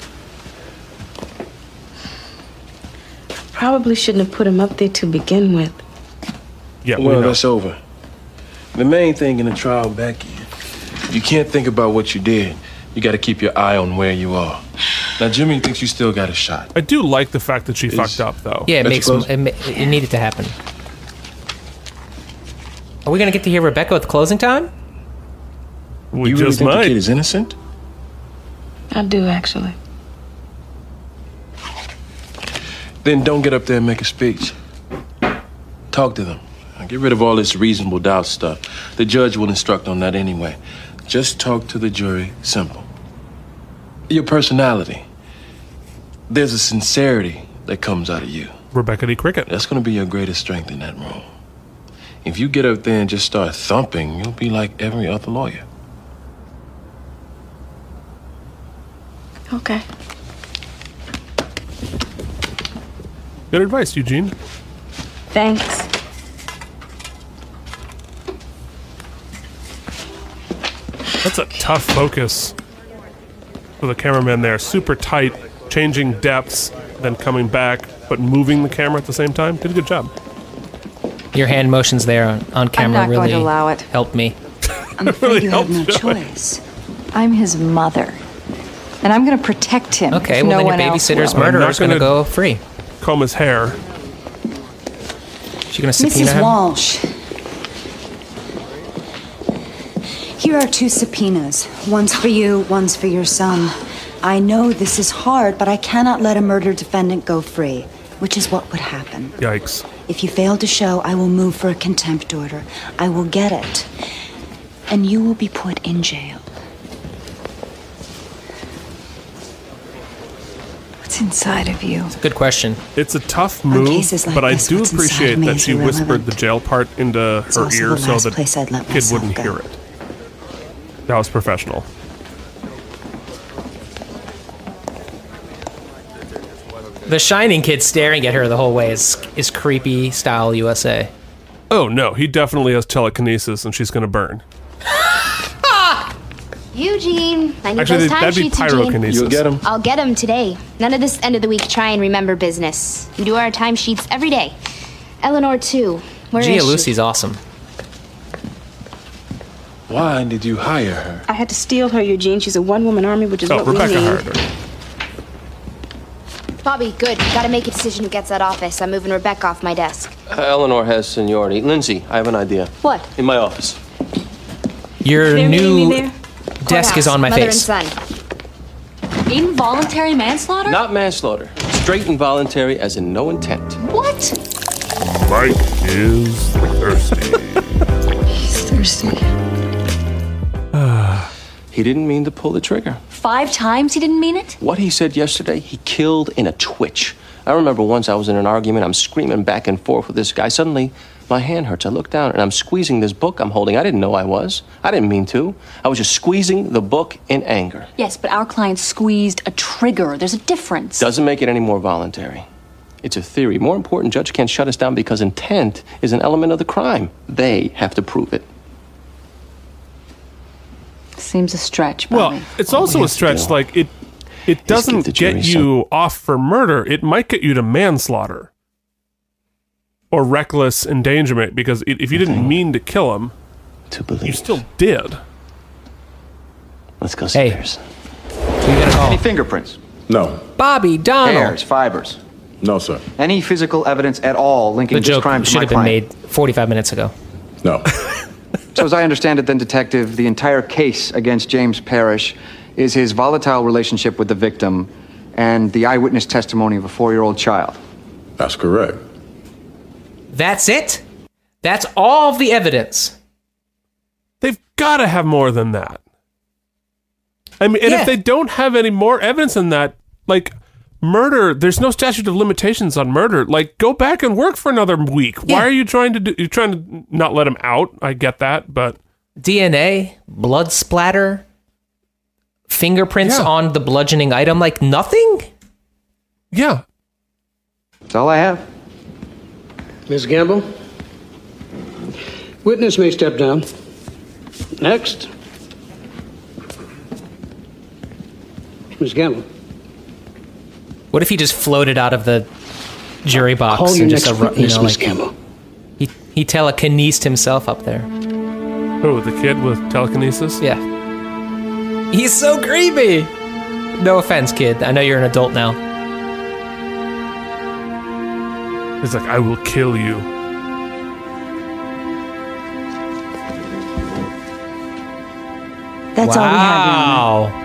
Probably shouldn't have put him up there to begin with. Yeah, we well, know. that's over. The main thing in the trial, Becky, you can't think about what you did. You got to keep your eye on where you are. Now, Jimmy thinks you still got a shot. I do like the fact that she fucked up, though. Yeah, it makes close. it, ma- it needed to happen. Are we gonna get to hear Rebecca with closing time? We you really just think might. the kid is innocent? I do, actually. Then don't get up there and make a speech. Talk to them. Get rid of all this reasonable doubt stuff. The judge will instruct on that anyway. Just talk to the jury. Simple. Your personality. There's a sincerity that comes out of you. Rebecca D. Cricket. That's going to be your greatest strength in that room. If you get up there and just start thumping, you'll be like every other lawyer. Okay. Good advice, Eugene. Thanks. That's a tough focus for the cameraman there. Super tight, changing depths, then coming back, but moving the camera at the same time. Did a good job. Your hand motions there on, on camera not really going to allow it. helped me. I'm afraid you have no choice. I'm his mother. And I'm going to protect him. Okay, if well no then your one else babysitter's will. murderer is gonna go free. Comb his hair. She gonna subpoena Mrs. him? Walsh. Here are two subpoenas. One's for you, one's for your son. I know this is hard, but I cannot let a murder defendant go free, which is what would happen. Yikes. If you fail to show, I will move for a contempt order. I will get it. And you will be put in jail. Inside of you? Good question. It's a tough move, like but I do appreciate that that is she whispered the jail part into It's her ear the so that place kid wouldn't go. hear it. That was professional. The Shining kid staring at her the whole way is is creepy style USA. Oh no, he definitely has telekinesis, and she's gonna burn. Eugene, I need Actually, those that'd be timesheets, Eugene. pyrokinesis. You'll get 'em? I'll get them today. None of this end of the week try and remember business. We do our timesheets every day. Ellenor too. Where is Gia she? Lucy's awesome. Why did you hire her? I had to steal her, Eugene. She's a one-woman army, which is Oh, what we need. hired her. Bobby, good. Gotta make a decision who gets that office. I'm moving Rebecca off my desk. Uh, Ellenor has seniority. Lindsay, I have an idea. What? In my office. Your They're meeting me new there? Desk is on my mother face. and son. Involuntary manslaughter? Not manslaughter. Straight involuntary, as in no intent. What? Mike is thirsty. He's thirsty. He didn't mean to pull the trigger. Five times he didn't mean it? What he said yesterday, he killed in a twitch. I remember once I was in an argument, I'm screaming back and forth with this guy. Suddenly, my hand hurts. I look down and I'm squeezing this book I'm holding. I didn't know I was. I didn't mean to. I was just squeezing the book in anger. Yes, but our client squeezed a trigger. There's a difference. Doesn't make it any more voluntary. It's a theory. More important, judge can't shut us down because intent is an element of the crime. They have to prove it. Seems a stretch, Well, Bobby. it's also a stretch. Like it, it doesn't the get you off for murder. It might get you to manslaughter or reckless endangerment because i if you didn't mean to kill him, to believe you still did. Let's go see hey. Pearson. Any fingerprints? No. Bobby Donnell. Hairs, fibers. No, sir. Any physical evidence at all linking The this joke crime to should my have been client? made 45 minutes ago. No. So, as I understand it, then, Detective, the entire case against James Parrish is his volatile relationship with the victim and the eyewitness testimony of a four year old child. That's correct. That's it? That's all of the evidence. They've got to have more than that. I mean, and Yeah. if they don't have any more evidence than that, like murder, there's no statute of limitations on murder. Like, go back and work for another week. Why are you trying to do? You're trying to not let him out. I get that, but DNA, blood splatter, fingerprints Yeah. on the bludgeoning item, like nothing? Yeah. That's all I have. Ms. Gamble? Witness may step down. Next. Ms. Gamble. What if he just floated out of the jury box Call and just next a, you know, Miss like Gamble. he he telekinesed himself up there. Who, the kid with telekinesis? Yeah. He's so creepy. No offense, kid. I know you're an adult now. He's like, I will kill you. That's all we have, Your Honor. Wow.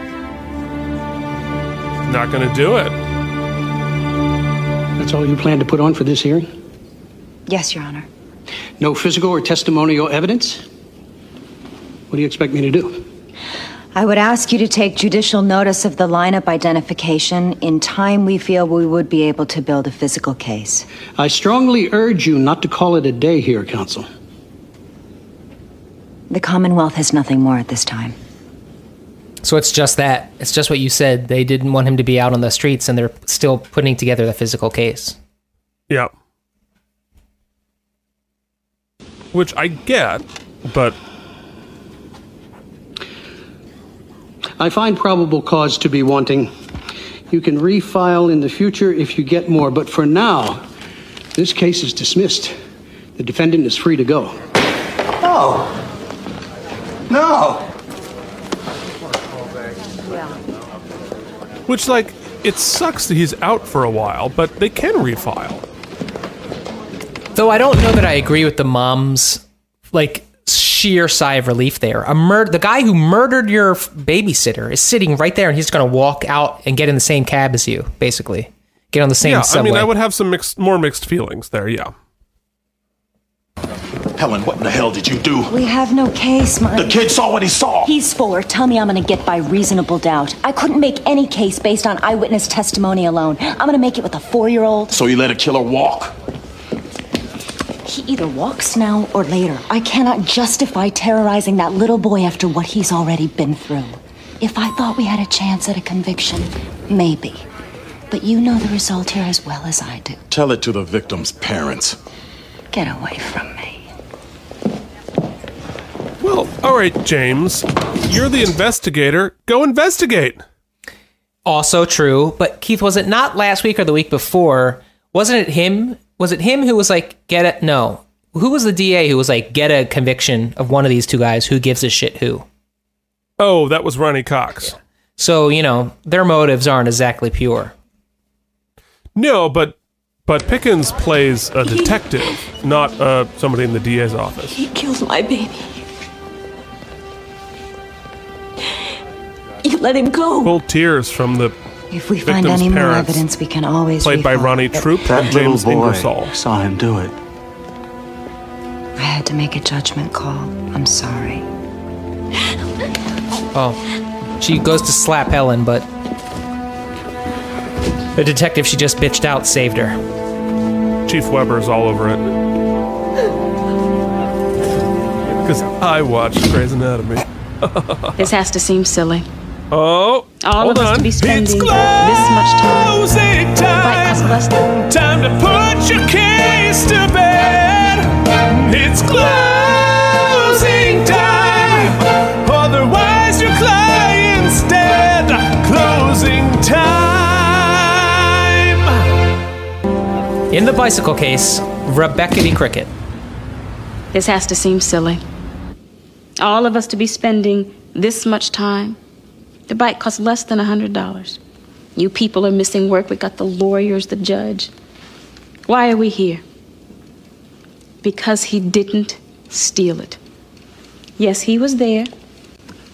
Not gonna do it. That's all you plan to put on for this hearing? Yes, Your Honor. No physical or testimonial evidence? What do you expect me to do? I would ask you to take judicial notice of the lineup identification. In time, we feel we would be able to build a physical case. I strongly urge you not to call it a day here, counsel. The Commonwealth has nothing more at this time. So it's just that. It's just what you said. They didn't want him to be out on the streets, and they're still putting together the physical case. Yeah. Which I get, but I find probable cause to be wanting. You can refile in the future if you get more, but for now, this case is dismissed. The defendant is free to go. No. No. which like it sucks that he's out for a while, but they can refile. Though I don't know that I agree with the mom's like sheer sigh of relief there. A murder, the guy who murdered your f- babysitter is sitting right there, and he's going to walk out and get in the same cab as you, basically, get on the same yeah, subway. I mean, I would have some mixed, more mixed feelings there. Yeah. Helen, what in the hell did you do? We have no case, my. The kid saw what he saw. He's fuller. Tell me I'm gonna get by reasonable doubt. I couldn't make any case based on eyewitness testimony alone. I'm gonna make it with a four year old. So you let a killer walk? He either walks now or later. I cannot justify terrorizing that little boy after what he's already been through. If I thought we had a chance at a conviction, maybe. But you know the result here as well as I do. Tell it to the victim's parents. Get away from me. Well, all right, James, you're the investigator. Go investigate. Also true, but Keith, was it not last week or the week before? Wasn't it him? Was it him who was like, get it? No. Who was the DA who was like, get a conviction of one of these two guys? Who gives a shit who? Oh, that was Ronnie Cox. So, you know, their motives aren't exactly pure. No, but but Pickens plays a detective, not uh, somebody in the DA's office. He kills my baby. You let him go. Full tears from the If we find victim's any more evidence, we can always. played by refile. Ronnie Troop That and James little boy Ingersoll. saw him do it. I had to make a judgment call. I'm sorry. Oh, she goes to slap Helen, but the detective she just bitched out saved her. Chief Webber's all over it. Because I watched Grey's Anatomy. This has to seem silly. Oh, All hold of us on. to be spending It's this much time. closing Fight costs less than Time to put your case to bed. It's closing time. Otherwise, your client's dead. Closing time. In the bicycle case, Rebecca D. Cricket. This has to seem silly. All of us to be spending this much time. The bike costs less than a $100. You people are missing work. We got the lawyers, the judge. Why are we here? Because he didn't steal it. Yes, he was there,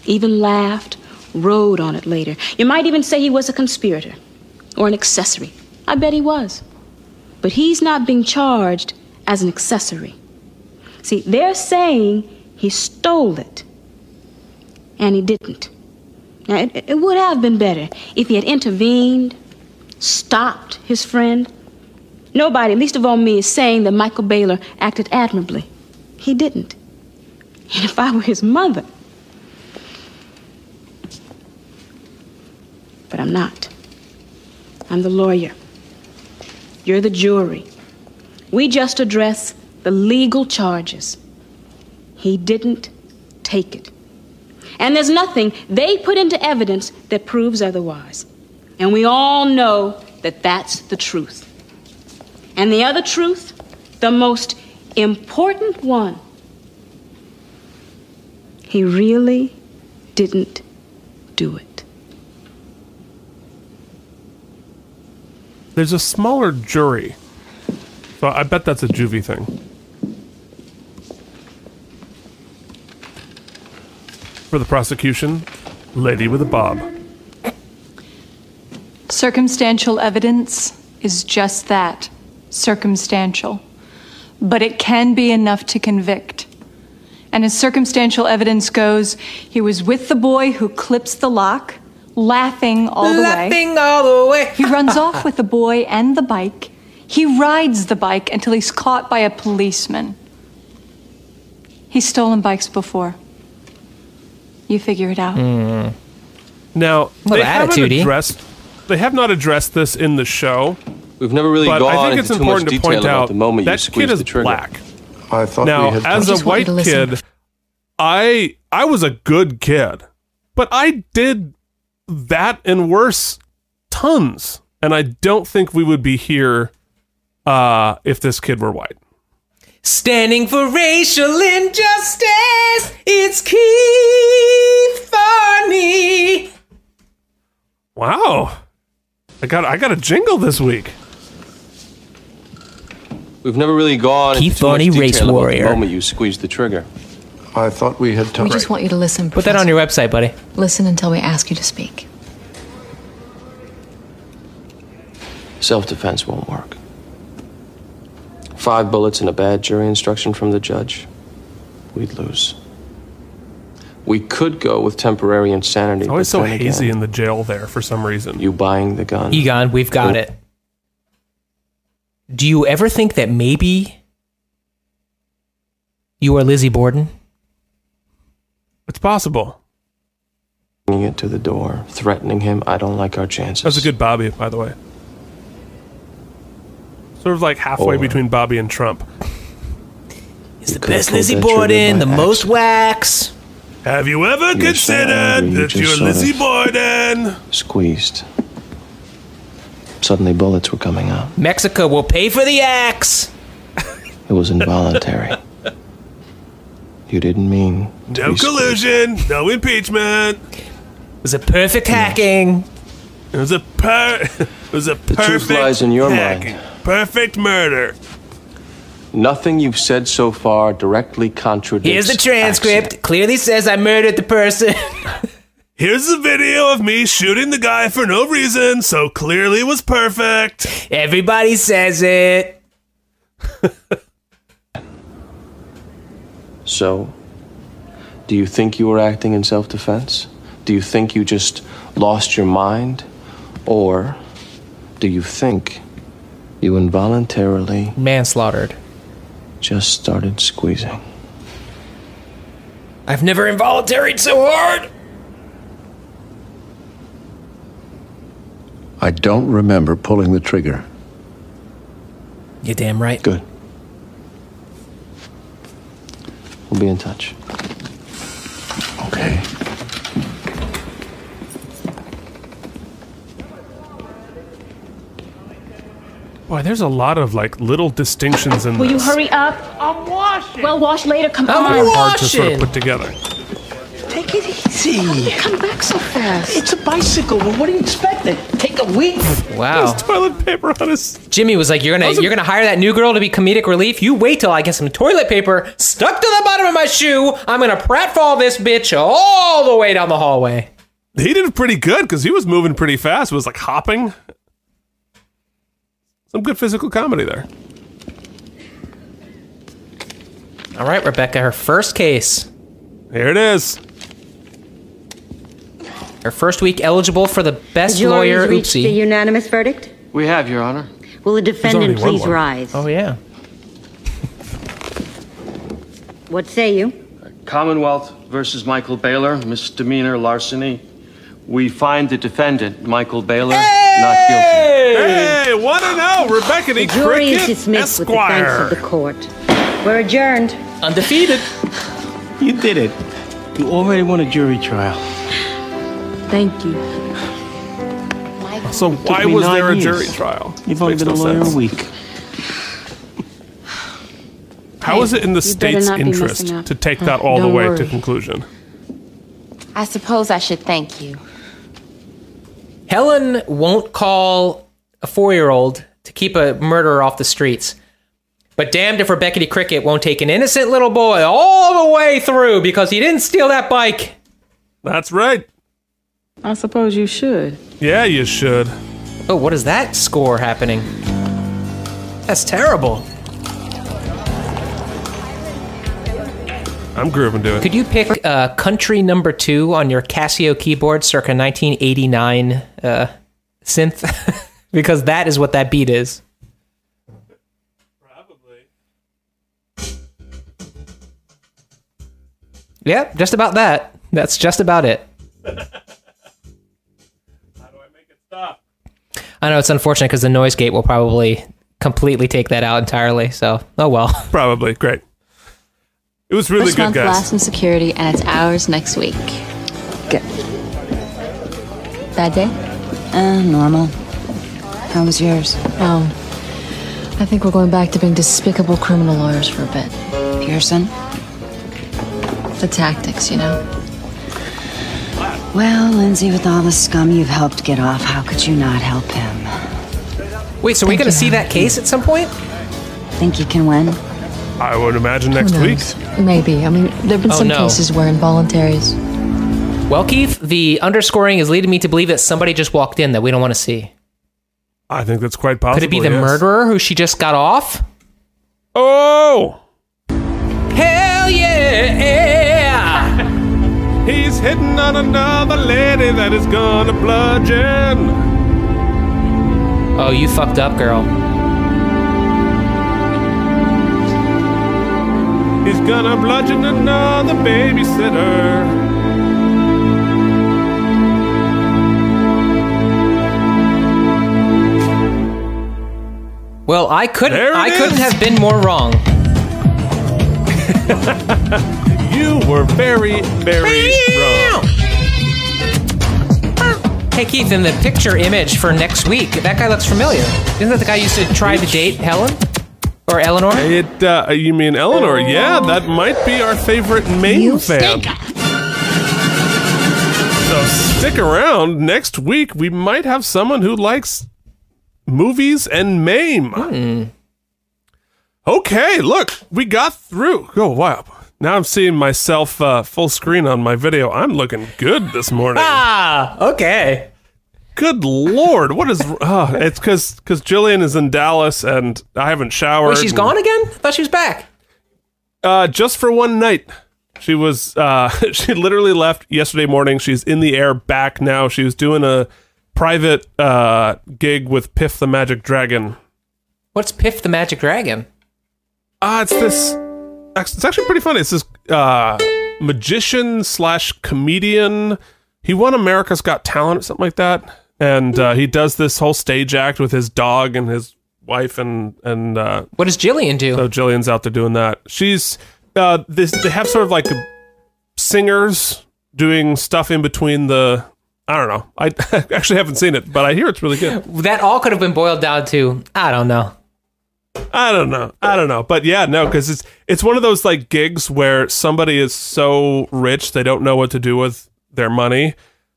even laughed, rode on it later. You might even say he was a conspirator or an accessory. I bet he was. But he's not being charged as an accessory. See, they're saying he stole it, and he didn't. Now, it, it would have been better if he had intervened, stopped his friend. Nobody, least of all me, is saying that Michael Baylor acted admirably. He didn't. And if I were his mother, but I'm not. I'm the lawyer. You're the jury. We just address the legal charges. He didn't take it. And there's nothing they put into evidence that proves otherwise. And we all know that that's the truth. And the other truth, the most important one, he really didn't do it. There's a smaller jury. So I bet that's a juvie thing. For the prosecution, lady with a bob. Circumstantial evidence is just that circumstantial. But it can be enough to convict. And as circumstantial evidence goes, he was with the boy who clips the lock, laughing all the way. Laughing all the way. he runs off with the boy and the bike. He rides the bike until he's caught by a policeman. He's stolen bikes before. You figure it out. Now Little they haven't attitude-y. addressed. They have not addressed this in the show. We've never really but gone I think into it's too much important to detail point about out the moment you that squeezed kid is the trigger. black. I thought now, we had as a white kid, I I was a good kid, but I did that and worse tons, and I don't think we would be here uh, if this kid were white. Standing for racial injustice, it's Keith Farney. Wow, I got I got a jingle this week. We've never really gone Keith into too much Barney, detail race about warrior. the moment you squeezed the trigger. I thought we had We talked. just want you to listen. Put that on your website, buddy. Listen until we ask you to speak. Self-defense won't work. Five bullets and a bad jury instruction from the judge. We'd lose. We could go with temporary insanity. It's always but so then hazy again, in the jail there for some reason. You buying the gun? Egon, we've got it. Do you ever think that maybe you are Lizzie Borden? It's possible. Bringing it to the door, threatening him. I don't like our chances. That's a good Bobby, by the way. Sort of like halfway Or- between Bobby and Trump. He's the best Lizzie that trigger Borden, by the most wax. Have you ever You're considered you that you're sort of- Lizzie Borden? Squeezed. Suddenly, bullets were coming out. Mexico will pay for the axe. It was involuntary. you didn't mean. No be squeezed. collusion, no impeachment. It was a perfect hacking. It was a per. It was a The perfect. truth lies in your hacking. mind. Perfect murder. Nothing you've said so far directly contradicts. Here's the transcript. Clearly says I murdered the person. Here's a video of me shooting the guy for no reason, so clearly it was perfect. Everybody says it. So, do you think you were acting in self defense? Do you think you just lost your mind? Or do you think you involuntarily manslaughtered? Just started squeezing. I've never involuntaried so hard. I don't remember pulling the trigger. You're damn right. Good. We'll be in touch. Okay. Boy, there's a lot of like little distinctions in Will you hurry up? I'm washing. Well, wash later. Come That on. are hard to sort of put together. Take it easy. Come back so fast. It's a bicycle. Well, what do you expect? It take a week. Wow. There's toilet paper on his. Jimmy was like, "You're gonna, you're gonna hire that new girl to be comedic relief. You wait till I get some toilet paper stuck to the bottom of my shoe. I'm gonna pratfall this bitch all the way down the hallway." He did pretty good because he was moving pretty fast. It was like hopping. Some good physical comedy there. All right, Rebecca, her first case. Here it is. Her first week eligible for the best the lawyer. reached a Oopsie. unanimous verdict? We have, Your Honor. Will the defendant please one. rise? Oh yeah. What say you? Commonwealth versus Michael Baylor, misdemeanor larceny. We find the defendant, Michael Baylor, not guilty. Hey, one to know, Rebecca The D. jury is Cricket, dismissed with the thanks of the court. We're adjourned. Undefeated. You did it. You already won a jury trial. Thank you. So why me was nine there a years. jury trial? You've only Makes been a no lawyer sense. a week. How is it in the You state's interest to take that all the Don't way to conclusion? I suppose I should thank you. Helen won't call a four year old to keep a murderer off the streets. But damned if Rebecca Cricket won't take an innocent little boy all the way through because he didn't steal that bike. That's right. I suppose you should. Yeah, you should. Oh, what is that score happening? That's terrible. I'm grooving to it. Could you pick uh, country number two on your Casio keyboard circa 1989 uh, synth? because that is what that beat is. Probably. Yeah, just about that. That's just about it. How do I make it stop? I know it's unfortunate because the noise gate will probably completely take that out entirely. So, oh well. Probably. Great. It was really First good, month guys. last in security, and it's ours next week. Good. Bad day? Uh, normal. How was yours? Oh, I think we're going back to being despicable criminal lawyers for a bit. Pearson? The tactics, you know. Well, Lindsay, with all the scum you've helped get off, how could you not help him? Wait, so are we going to see that case at some point? Think you can win? I would imagine next week. Maybe. I mean, there have been Oh, some no. cases where involuntaries. Well, Keith, the underscoring is leading me to believe that somebody just walked in that we don't want to see. I think that's quite possible. Could it be the yes. murderer who she just got off? Oh! Hell yeah! He's hitting on another lady that is gonna bludgeon. Oh, you fucked up, girl. Gonna bludgeon another babysitter. Well, I couldn't. I couldn't have been more wrong. You were very, very wrong. Hey Keith, in the picture image for next week, that guy looks familiar. Isn't that the guy who used to try to date Helen or Ellenor? It, uh, you mean Ellenor? Yeah, that might be our favorite main fan. So stick around. Next week, we might have someone who likes movies and MAME. Okay, look, we got through. Oh, wow. Now I'm seeing myself uh, full screen on my video. I'm looking good this morning. Ah, okay. Good lord, what is? Oh, it's because because Jillian is in Dallas and I haven't showered. Wait, she's and- gone again? I thought she was back. Uh, just for one night. She was. Uh, she literally left yesterday morning. She's in the air back now. She was doing a private uh gig with Piff the Magic Dragon. What's Piff the Magic Dragon? Ah, it's this. It's actually pretty funny. It's this uh magician slash comedian. He won America's Got Talent or something like that, and uh, he does this whole stage act with his dog and his wife and and uh, What does Jillian do? so Jillian's out there doing that. She's uh this they have sort of like singers doing stuff in between the I don't know. I actually haven't seen it, but I hear it's really good. That all could have been boiled down to I don't know. I don't know. I don't know. But yeah, no, because it's it's one of those like gigs where somebody is so rich they don't know what to do with their money.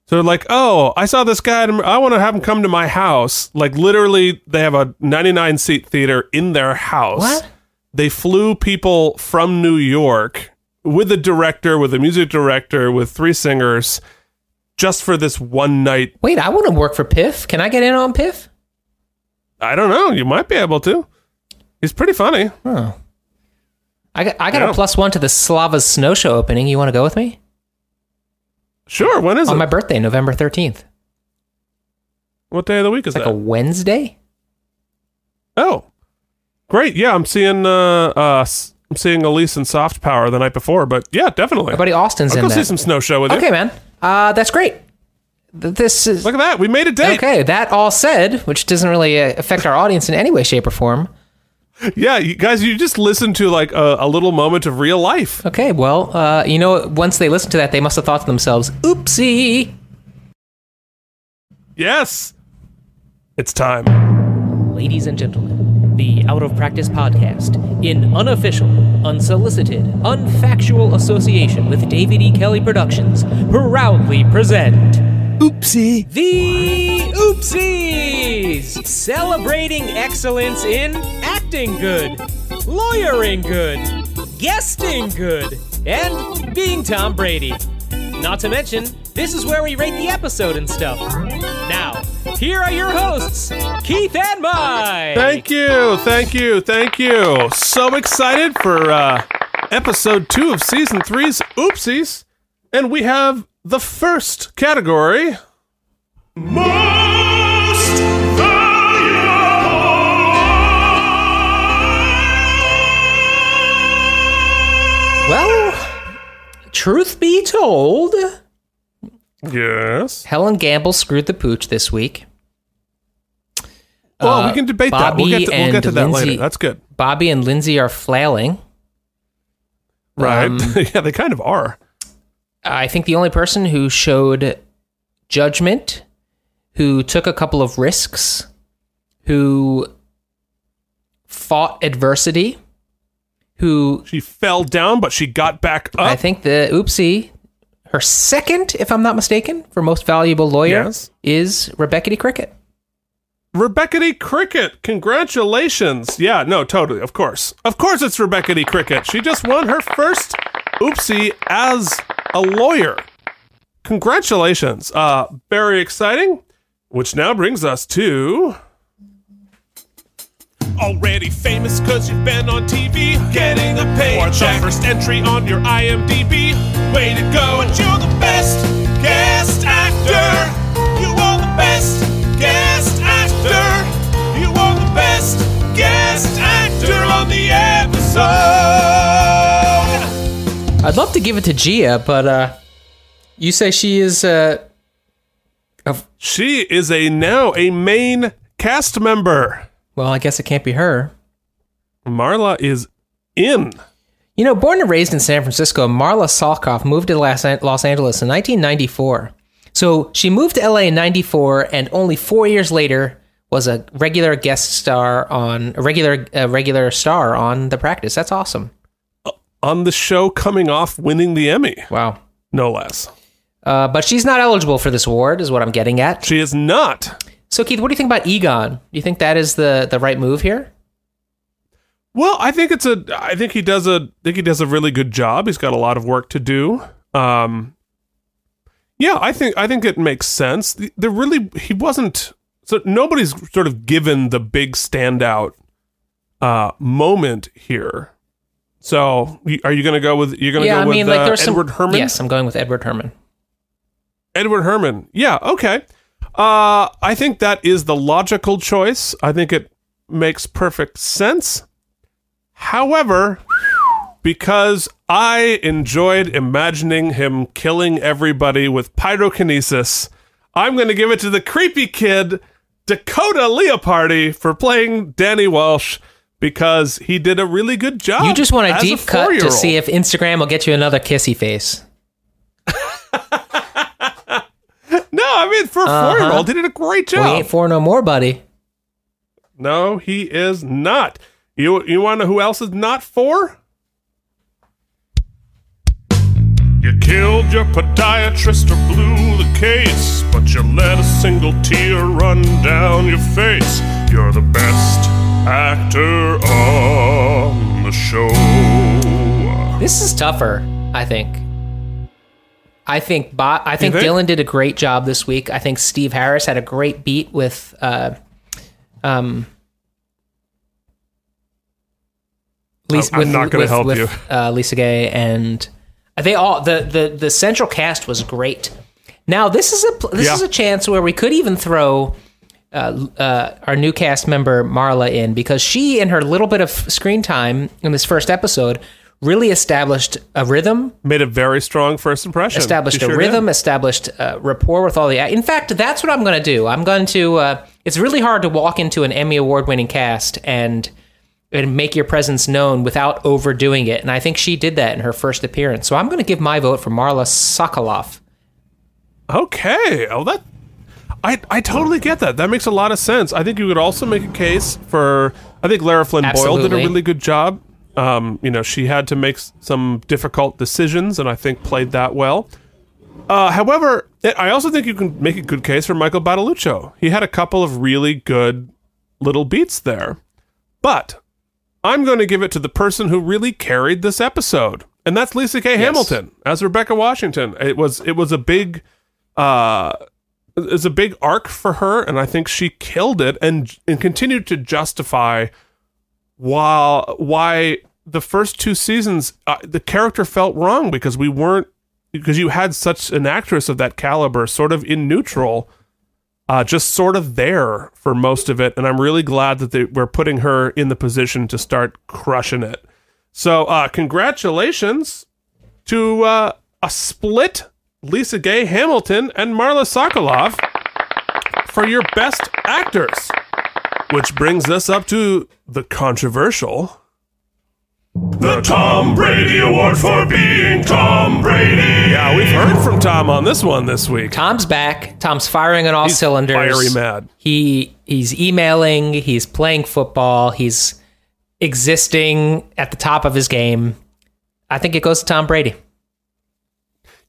So they're like, oh, I saw this guy. and I want to have him come to my house. Like literally, they have a 99 seat theater in their house. What? They flew people from New York with a director, with a music director, with three singers, just for this one night. Wait, I want to work for Piff. Can I get in on Piff? I don't know. You might be able to. He's pretty funny. Oh. I got I got Yeah. a plus one to the Slava's Snow Show opening. You want to go with me? Sure. When is it? On it? my birthday, November 13th. what day of the week is it? Like that? a Wednesday? Oh, great! Yeah, I'm seeing uh, uh, I'm seeing Elise and Soft Power the night before, but yeah, definitely. My buddy Austin's I'll in go that. see some snow show with you. Okay, man. Uh, that's great. Th- This is Look at that, we made a date. okay. That all said, which doesn't really uh, affect our audience in any way, shape, or form. Yeah, you guys, you just listen to like a, a little moment of real life. Okay, well, uh, you know, once they listen to that, they must have thought to themselves, "Oopsie." Yes, it's time. Ladies and gentlemen, the Out of Practice podcast, in unofficial, unsolicited, unfactual association with David E. Kelley Productions, proudly present. Oopsie. The Oopsies! Celebrating excellence in acting good, lawyering good, guesting good, and being Tom Brady. Not to mention, this is where we rate the episode and stuff. Now, here are your hosts, Keith and Mike. Thank you, thank you, thank you. So excited for uh, episode two of season three's Oopsies. And we have the first category. Most Well, truth be told, Yes. Helen Gamble screwed the pooch this week. Well, Uh, we can debate that. We'll get to, we'll get and to that Lindsay- later. That's good. Bobby and Lindsay are flailing. Right. Um, yeah, they kind of are. I think the only person who showed judgment, who took a couple of risks, who fought adversity, who She fell down, but she got back up. I think the oopsie, her second, if I'm not mistaken, for most valuable lawyer Yes. is Rebecca D. Cricket. Rebecca D. Cricket, congratulations. Yeah, no, totally. Of course. Of course it's Rebecca D. Cricket. She just won her first oopsie as a lawyer. Congratulations. Uh, very exciting. Which now brings us to. Already famous because you've been on TV, getting a paycheck. Or the first entry on your IMDb. Way to go, and you're the best give it to Gia, but uh, you say she is. Uh, She is a now a main cast member. well, I guess it can't be her. Marla is in. You know, born and raised in San Francisco, Marla Sokoloff moved to Los Los Angeles in 1994. So she moved to LA in 94 and only 4 years later was a regular guest star on a regular a regular star on The Practice. That's awesome. On the show coming off winning the Emmy. Wow. No less. Uh, but she's not eligible for this award is what I'm getting at. She is not. So Keith, what do you think about Egon? Do you think that is the the right move here? Well, I think it's a I think he does a I think he does a really good job. He's got a lot of work to do. Um Yeah, I think I think it makes sense. The, the really he wasn't so nobody's sort of given the big standout uh moment here. So, are you going to go with you're going to yeah, go I with mean, like uh, there's some. Edward Herrmann? Yes, I'm going with Edward Herrmann. Edward Herrmann. Yeah, okay. Uh, I think that is the logical choice. I think it makes perfect sense. However, because I enjoyed imagining him killing everybody with pyrokinesis, I'm going to give it to the creepy kid, Dakota Leopardi, for playing Danny Walsh because he did a really good job. You just want a deep cut to see if Instagram will get you another kissy face. No, I mean, for a Uh-huh. four year old, he did a great job. We ain't four no more, buddy. No, he is not. You you want to know who else is not for? You killed your podiatrist or blew the case, but you let a single tear run down your face. You're the best actor on the show. This is tougher, I think. I think Bo- I think, think? Dylan did a great job this week. I think Steve Harris had a great beat with uh, um Lisa, I'm with, not gonna with- help with, you. Uh, Lisa Gay and they all the, the the central cast was great. Now this is a this Yeah. is a chance where we could even throw uh, uh, our new cast member Marla in because she, in her little bit of screen time in this first episode, really established a rhythm, Made a very strong first impression. established She a rhythm, did. established uh, rapport with all the. In fact, that's what I'm going to do. I'm going to. Uh, it's really hard to walk into an Emmy award winning cast and and make your presence known without overdoing it. And I think she did that in her first appearance. So I'm going to give my vote for Marla Sokoloff. Okay. Oh, that I I totally get that. That makes a lot of sense. I think you could also make a case for I think Lara Flynn Boyle did a really good job. Um, you know, she had to make some difficult decisions, and I think played that well. Uh, however, I also think you can make a good case for Michael Badalucco. He had a couple of really good little beats there. But I'm going to give it to the person who really carried this episode, and that's Lisa Gay Hamilton as Rebecca Washington. It was it was a big uh it's a big arc for her, and I think she killed it and and continued to justify while why the first two seasons uh, the character felt wrong because we weren't because you had such an actress of that caliber sort of in neutral uh, just sort of there for most of it and i'm really glad that they were putting her in the position to start crushing it. So uh, congratulations to uh, a split lisa gay hamilton and marla sokoloff for your best actors which brings us up to the controversial The Tom Brady Award for being Tom Brady. Yeah, we've heard from Tom on this one this week. Tom's back. Tom's firing on all He's cylinders. fiery mad. He he's emailing. He's playing football. He's existing at the top of his game. I think it goes to Tom Brady.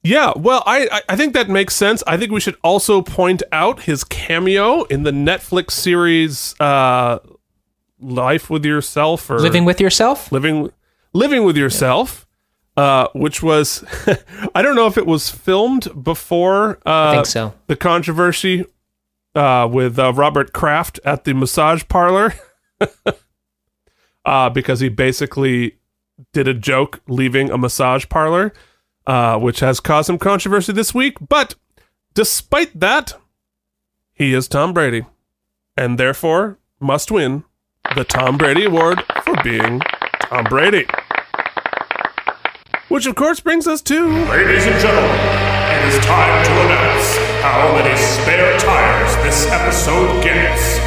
Yeah, well, I I- think that makes sense. I think we should also point out his cameo in the Netflix series uh, "Life with Yourself" or Living with yourself. living living with yourself, uh, which was I don't know if it was filmed before. Uh, I think so. The controversy uh, with uh, Robert Kraft at the massage parlor, uh, because he basically did a joke leaving a massage parlor, uh, which has caused some controversy this week. But despite that, he is Tom Brady, and therefore must win the Tom Brady Award for being Tom Brady. Which, of course, brings us to. Ladies and gentlemen, it is time to announce how many spare tires this episode gets.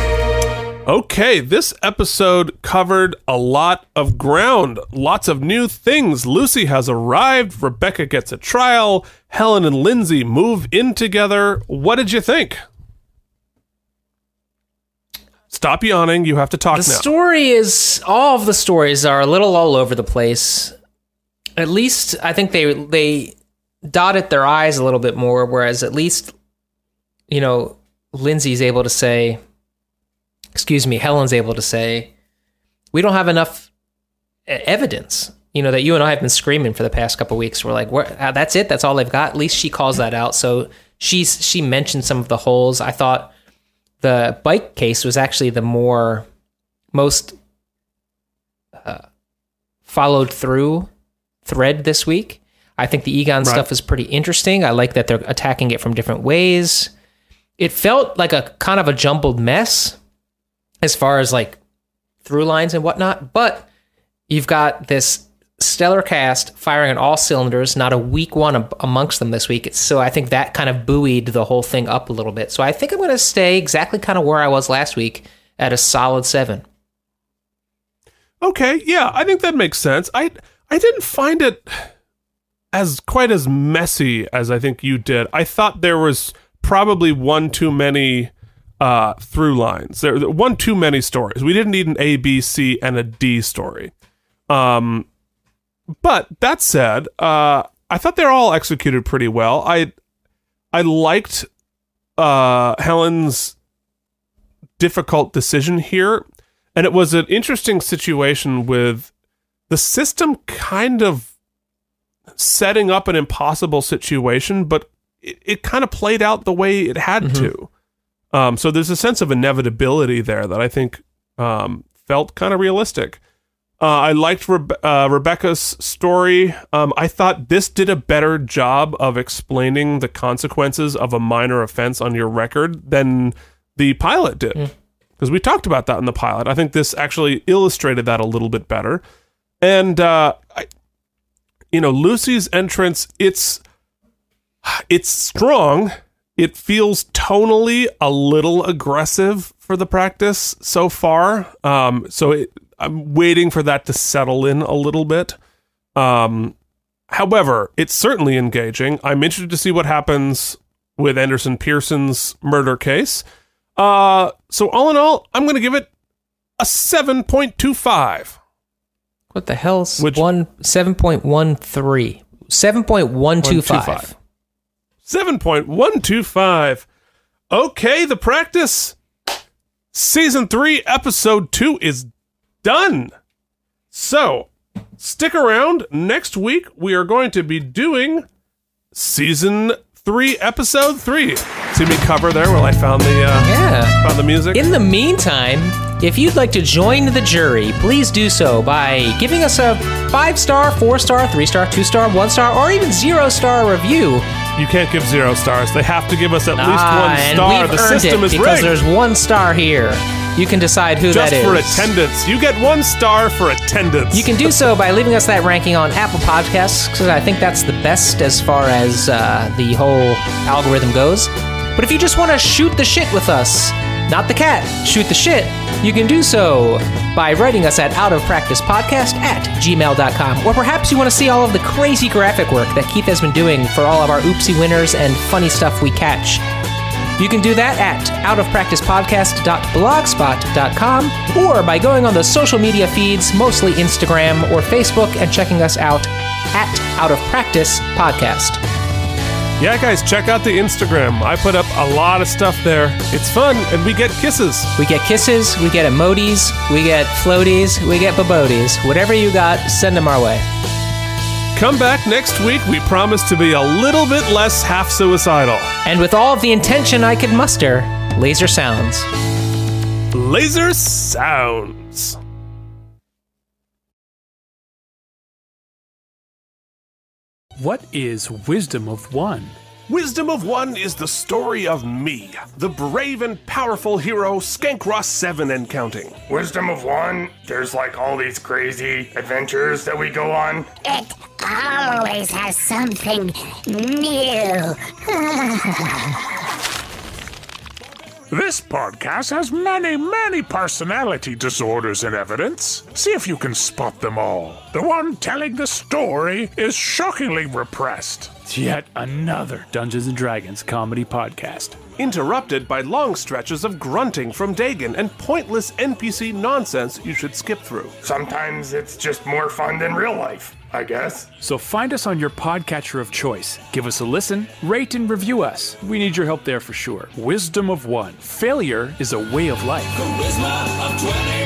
Okay, this episode covered a lot of ground, lots of new things. Lucy has arrived, Rebecca gets a trial, Helen and Lindsay move in together. What did you think? Stop yawning, you have to talk now. the now. story is all of the stories are a little all over the place. At least I think they they dotted their eyes a little bit more, whereas at least you know Lindsay's able to say, excuse me, Helen's able to say, we don't have enough e- evidence. You know that you and I have been screaming for the past couple weeks. We're like, "What? uh, that's it. That's all they've got. At least she calls that out. So she's she mentioned some of the holes. I thought the bike case was actually the more most uh, followed through thread this week. I think the Egon Right. stuff is pretty interesting. I like that they're attacking it from different ways. It felt like a kind of a jumbled mess as far as like through lines and whatnot, but you've got this stellar cast firing on all cylinders, not a weak one am- amongst them this week. So I think that kind of buoyed the whole thing up a little bit. So I think I'm going to stay exactly kind of where I was last week at a solid seven. Okay, yeah, I think that makes sense. I I didn't find it as quite as messy as I think you did. I thought there was probably one too many uh, through lines. There one too many stories. We didn't need an A, B, C, and a D story. Um, but that said, uh, I thought they're all executed pretty well. I I liked uh, Helen's difficult decision here. And it was an interesting situation with the system kind of setting up an impossible situation, but it, it kind of played out the way it had to. Um, so there's a sense of inevitability there that I think um, felt kind of realistic. Uh, I liked Rebe- uh, Rebecca's story. Um, I thought this did a better job of explaining the consequences of a minor offense on your record than the pilot did. Because we talked about that in the pilot. I think this actually illustrated that a little bit better. And, uh, I, you know, Lucy's entrance, it's it's strong. It feels tonally a little aggressive for the practice so far. Um, so it, I'm waiting for that to settle in a little bit. Um, however, it's certainly engaging. I'm interested to see what happens with Anderson Pearson's murder case. Uh, so all in all, I'm going to give it a 7.25. What the hell's Which, one 7.13? 7.125. 7.125. Okay, the practice. Season 3, episode 2 is done. So, stick around. Next week, we are going to be doing season 3, episode 3. See me cover there while I found the, uh, Yeah. found the music? In the meantime, if you'd like to join the jury, please do so by giving us a five star, four star, three star, two star, one star, or even zero star review. You can't give zero stars. They have to give us at least Ah, one and star. we've The earned system it is because rigged. there's one star here. You can decide who Just that is. for attendance. You get one star for attendance. You can do so by leaving us that ranking on Apple Podcasts because I think that's the best as far as uh, the whole algorithm goes. But if you just want to shoot the shit with us, not the cat, shoot the shit, you can do so by writing us at outofpracticepodcast at gmail.com. Or perhaps you want to see all of the crazy graphic work that Keith has been doing for all of our oopsie winners and funny stuff we catch. You can do that at outofpracticepodcast.blogspot.com or by going on the social media feeds, mostly Instagram or Facebook, and checking us out at Out of Practice Podcast. Yeah, guys, check out the Instagram. I put up a lot of stuff there. It's fun, and we get kisses. We get kisses, we get emojis, we get floaties, we get babodies. Whatever you got, send them our way. Come back next week. We promise to be a little bit less half suicidal. And with all of the intention I could muster, laser sounds. Laser sounds. What is Wisdom of One? Wisdom of One is the story of me, the brave and powerful hero Skankross 7 and counting. Wisdom of one, there's like all these crazy adventures that we go on. It always has something new. This podcast has many, many personality disorders in evidence. See if you can spot them all. The one telling the story is shockingly repressed. It's yet another Dungeons and Dragons comedy podcast. Interrupted by long stretches of grunting from Dagon and pointless NPC nonsense you should skip through. Sometimes it's just more fun than real life, I guess. So find us on your podcatcher of choice. Give us a listen, rate and review us. We need your help there for sure. Wisdom of One. Failure is a way of life. Charisma of 20.